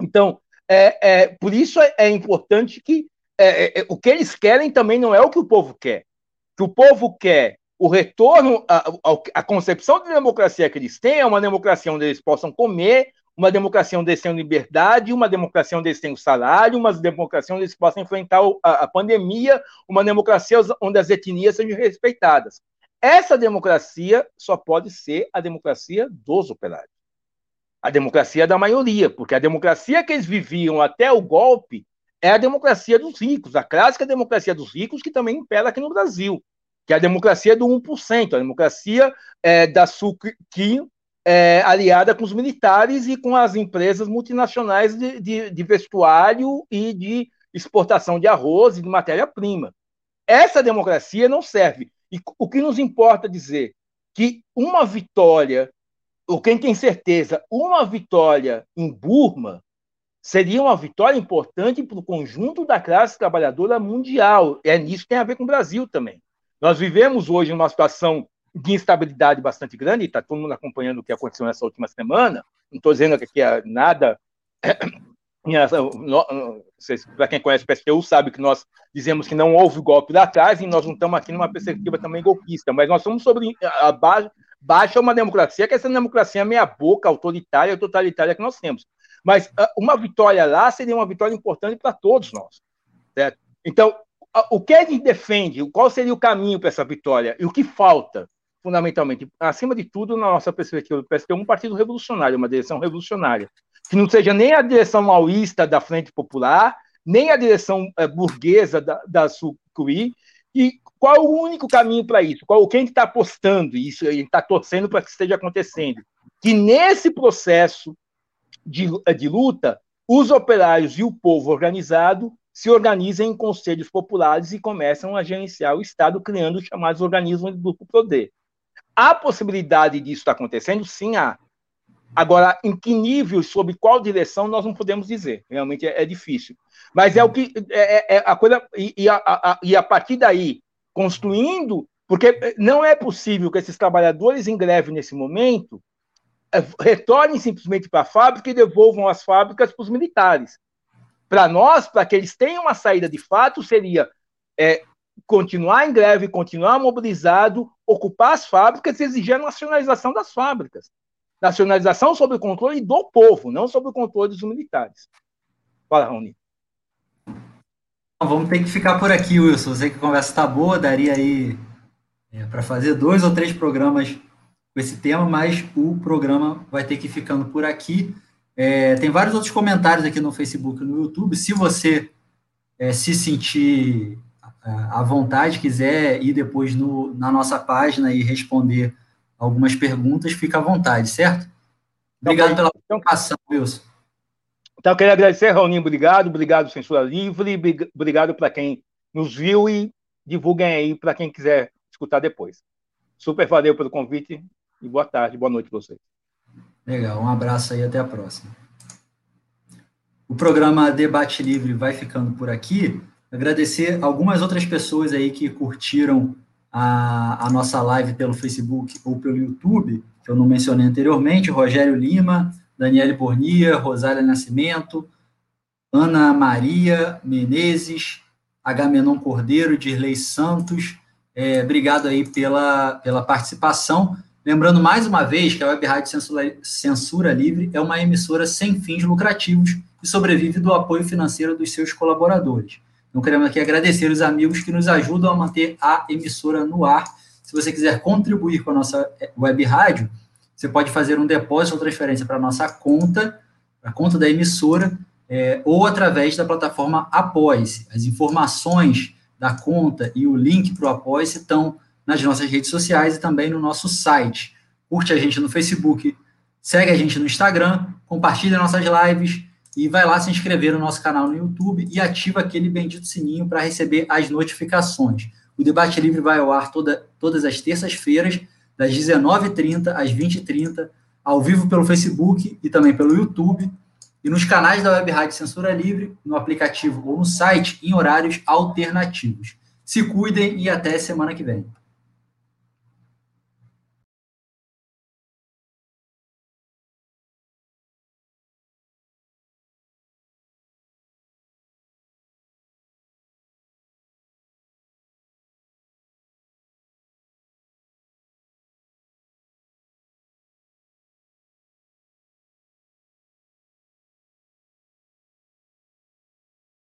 Speaker 3: Então, é, é por isso é, é importante que é, é, é, o que eles querem também não é o que o povo quer. Que o povo quer, o retorno, a, a, a concepção de democracia que eles têm é uma democracia onde eles possam comer, uma democracia onde eles tenham liberdade, uma democracia onde eles tenham salário, uma democracia onde eles possam enfrentar a, pandemia, uma democracia onde as etnias sejam respeitadas. Essa democracia só pode ser a democracia dos operários. A democracia da maioria, porque a democracia que eles viviam até o golpe é a democracia dos ricos, a clássica democracia dos ricos que também impera aqui no Brasil, que é a democracia do 1%, a democracia é, da sucre, é, aliada com os militares e com as empresas multinacionais de, de, de vestuário e de exportação de arroz e de matéria-prima. Essa democracia não serve. E o que nos importa dizer que uma vitória, ou quem tem certeza, uma vitória em Burma seria uma vitória importante para o conjunto da classe trabalhadora mundial. É nisso que tem a ver com o Brasil também. Nós vivemos hoje numa situação de instabilidade bastante grande, está todo mundo acompanhando o que aconteceu nessa última semana, não estou dizendo que é nada. Para quem conhece o PSTU sabe que nós dizemos que não houve golpe lá atrás e nós não estamos aqui numa perspectiva também golpista, mas nós somos sobre a base, baixa uma democracia, que é essa democracia meia-boca, autoritária, totalitária que nós temos. Mas ah, uma vitória lá seria uma vitória importante para todos nós. Certo? Então, o que a gente defende, qual seria o caminho para essa vitória e o que falta? Fundamentalmente, acima de tudo, na nossa perspectiva do PST, um partido revolucionário, uma direção revolucionária, que não seja nem a direção maoísta da Frente Popular, nem a direção é, burguesa da, da e qual é o único caminho para isso? Qual quem está apostando isso? A gente está torcendo para que esteja acontecendo. Que nesse processo de, de luta, os operários e o povo organizado se organizem em conselhos populares e começam a gerenciar o Estado, criando os chamados organismos de duplo poder. Há possibilidade disso estar acontecendo? Sim, há. Agora, em que nível, sob qual direção, nós não podemos dizer. Realmente é, é difícil. Mas é o que. É, é, é a coisa. E, e, a, a, e a partir daí, construindo. Porque não é possível que esses trabalhadores em greve nesse momento é, retornem simplesmente para a fábrica e devolvam as fábricas para os militares. Para nós, para que eles tenham uma saída de fato, seria é, continuar em greve, continuar mobilizado, ocupar as fábricas e exigir a nacionalização das fábricas. Nacionalização sob o controle do povo, não sob o controle dos militares. Fala, Raoni.
Speaker 2: Vamos ter que ficar por aqui, Wilson. Sei que a conversa está boa, daria aí é, para fazer dois ou três programas com esse tema, mas o programa vai ter que ir ficando por aqui. É, tem vários outros comentários aqui no Facebook e no YouTube. Se você é, se sentir à vontade, quiser ir depois no, na nossa página e responder algumas perguntas, fica à vontade, certo? Obrigado pela participação, Wilson.
Speaker 3: Então, eu queria agradecer, Raulinho, obrigado, obrigado, Censura Livre, obrigado para quem nos viu e divulguem aí para quem quiser escutar depois. Super valeu pelo convite e boa tarde, boa noite para vocês.
Speaker 2: Legal, um abraço aí, até a próxima. O programa Debate Livre vai ficando por aqui. Agradecer algumas outras pessoas aí que curtiram a, a nossa live pelo Facebook ou pelo YouTube, que eu não mencionei anteriormente, Rogério Lima, Daniele Bornia, Rosália Nascimento, Ana Maria Menezes, Agamenon Cordeiro, Dirley Santos. É, obrigado aí pela, pela participação. Lembrando mais uma vez que a Web Rádio Censura, Censura Livre é uma emissora sem fins lucrativos e sobrevive do apoio financeiro dos seus colaboradores. Então, queremos aqui agradecer os amigos que nos ajudam a manter a emissora no ar. Se você quiser contribuir com a nossa web rádio, você pode fazer um depósito ou transferência para a nossa conta, a conta da emissora, é, ou através da plataforma Apoie-se. As informações da conta e o link para o Apoie-se estão nas nossas redes sociais e também no nosso site. Curte a gente no Facebook, segue a gente no Instagram, compartilha nossas lives e vai lá se inscrever no nosso canal no YouTube e ativa aquele bendito sininho para receber as notificações. O Debate Livre vai ao ar toda, todas as terças-feiras, das 19h30 às 20h30, ao vivo pelo Facebook e também pelo YouTube, e nos canais da Web Rádio Censura Livre, no aplicativo ou no site, em horários alternativos. Se cuidem e até semana que vem.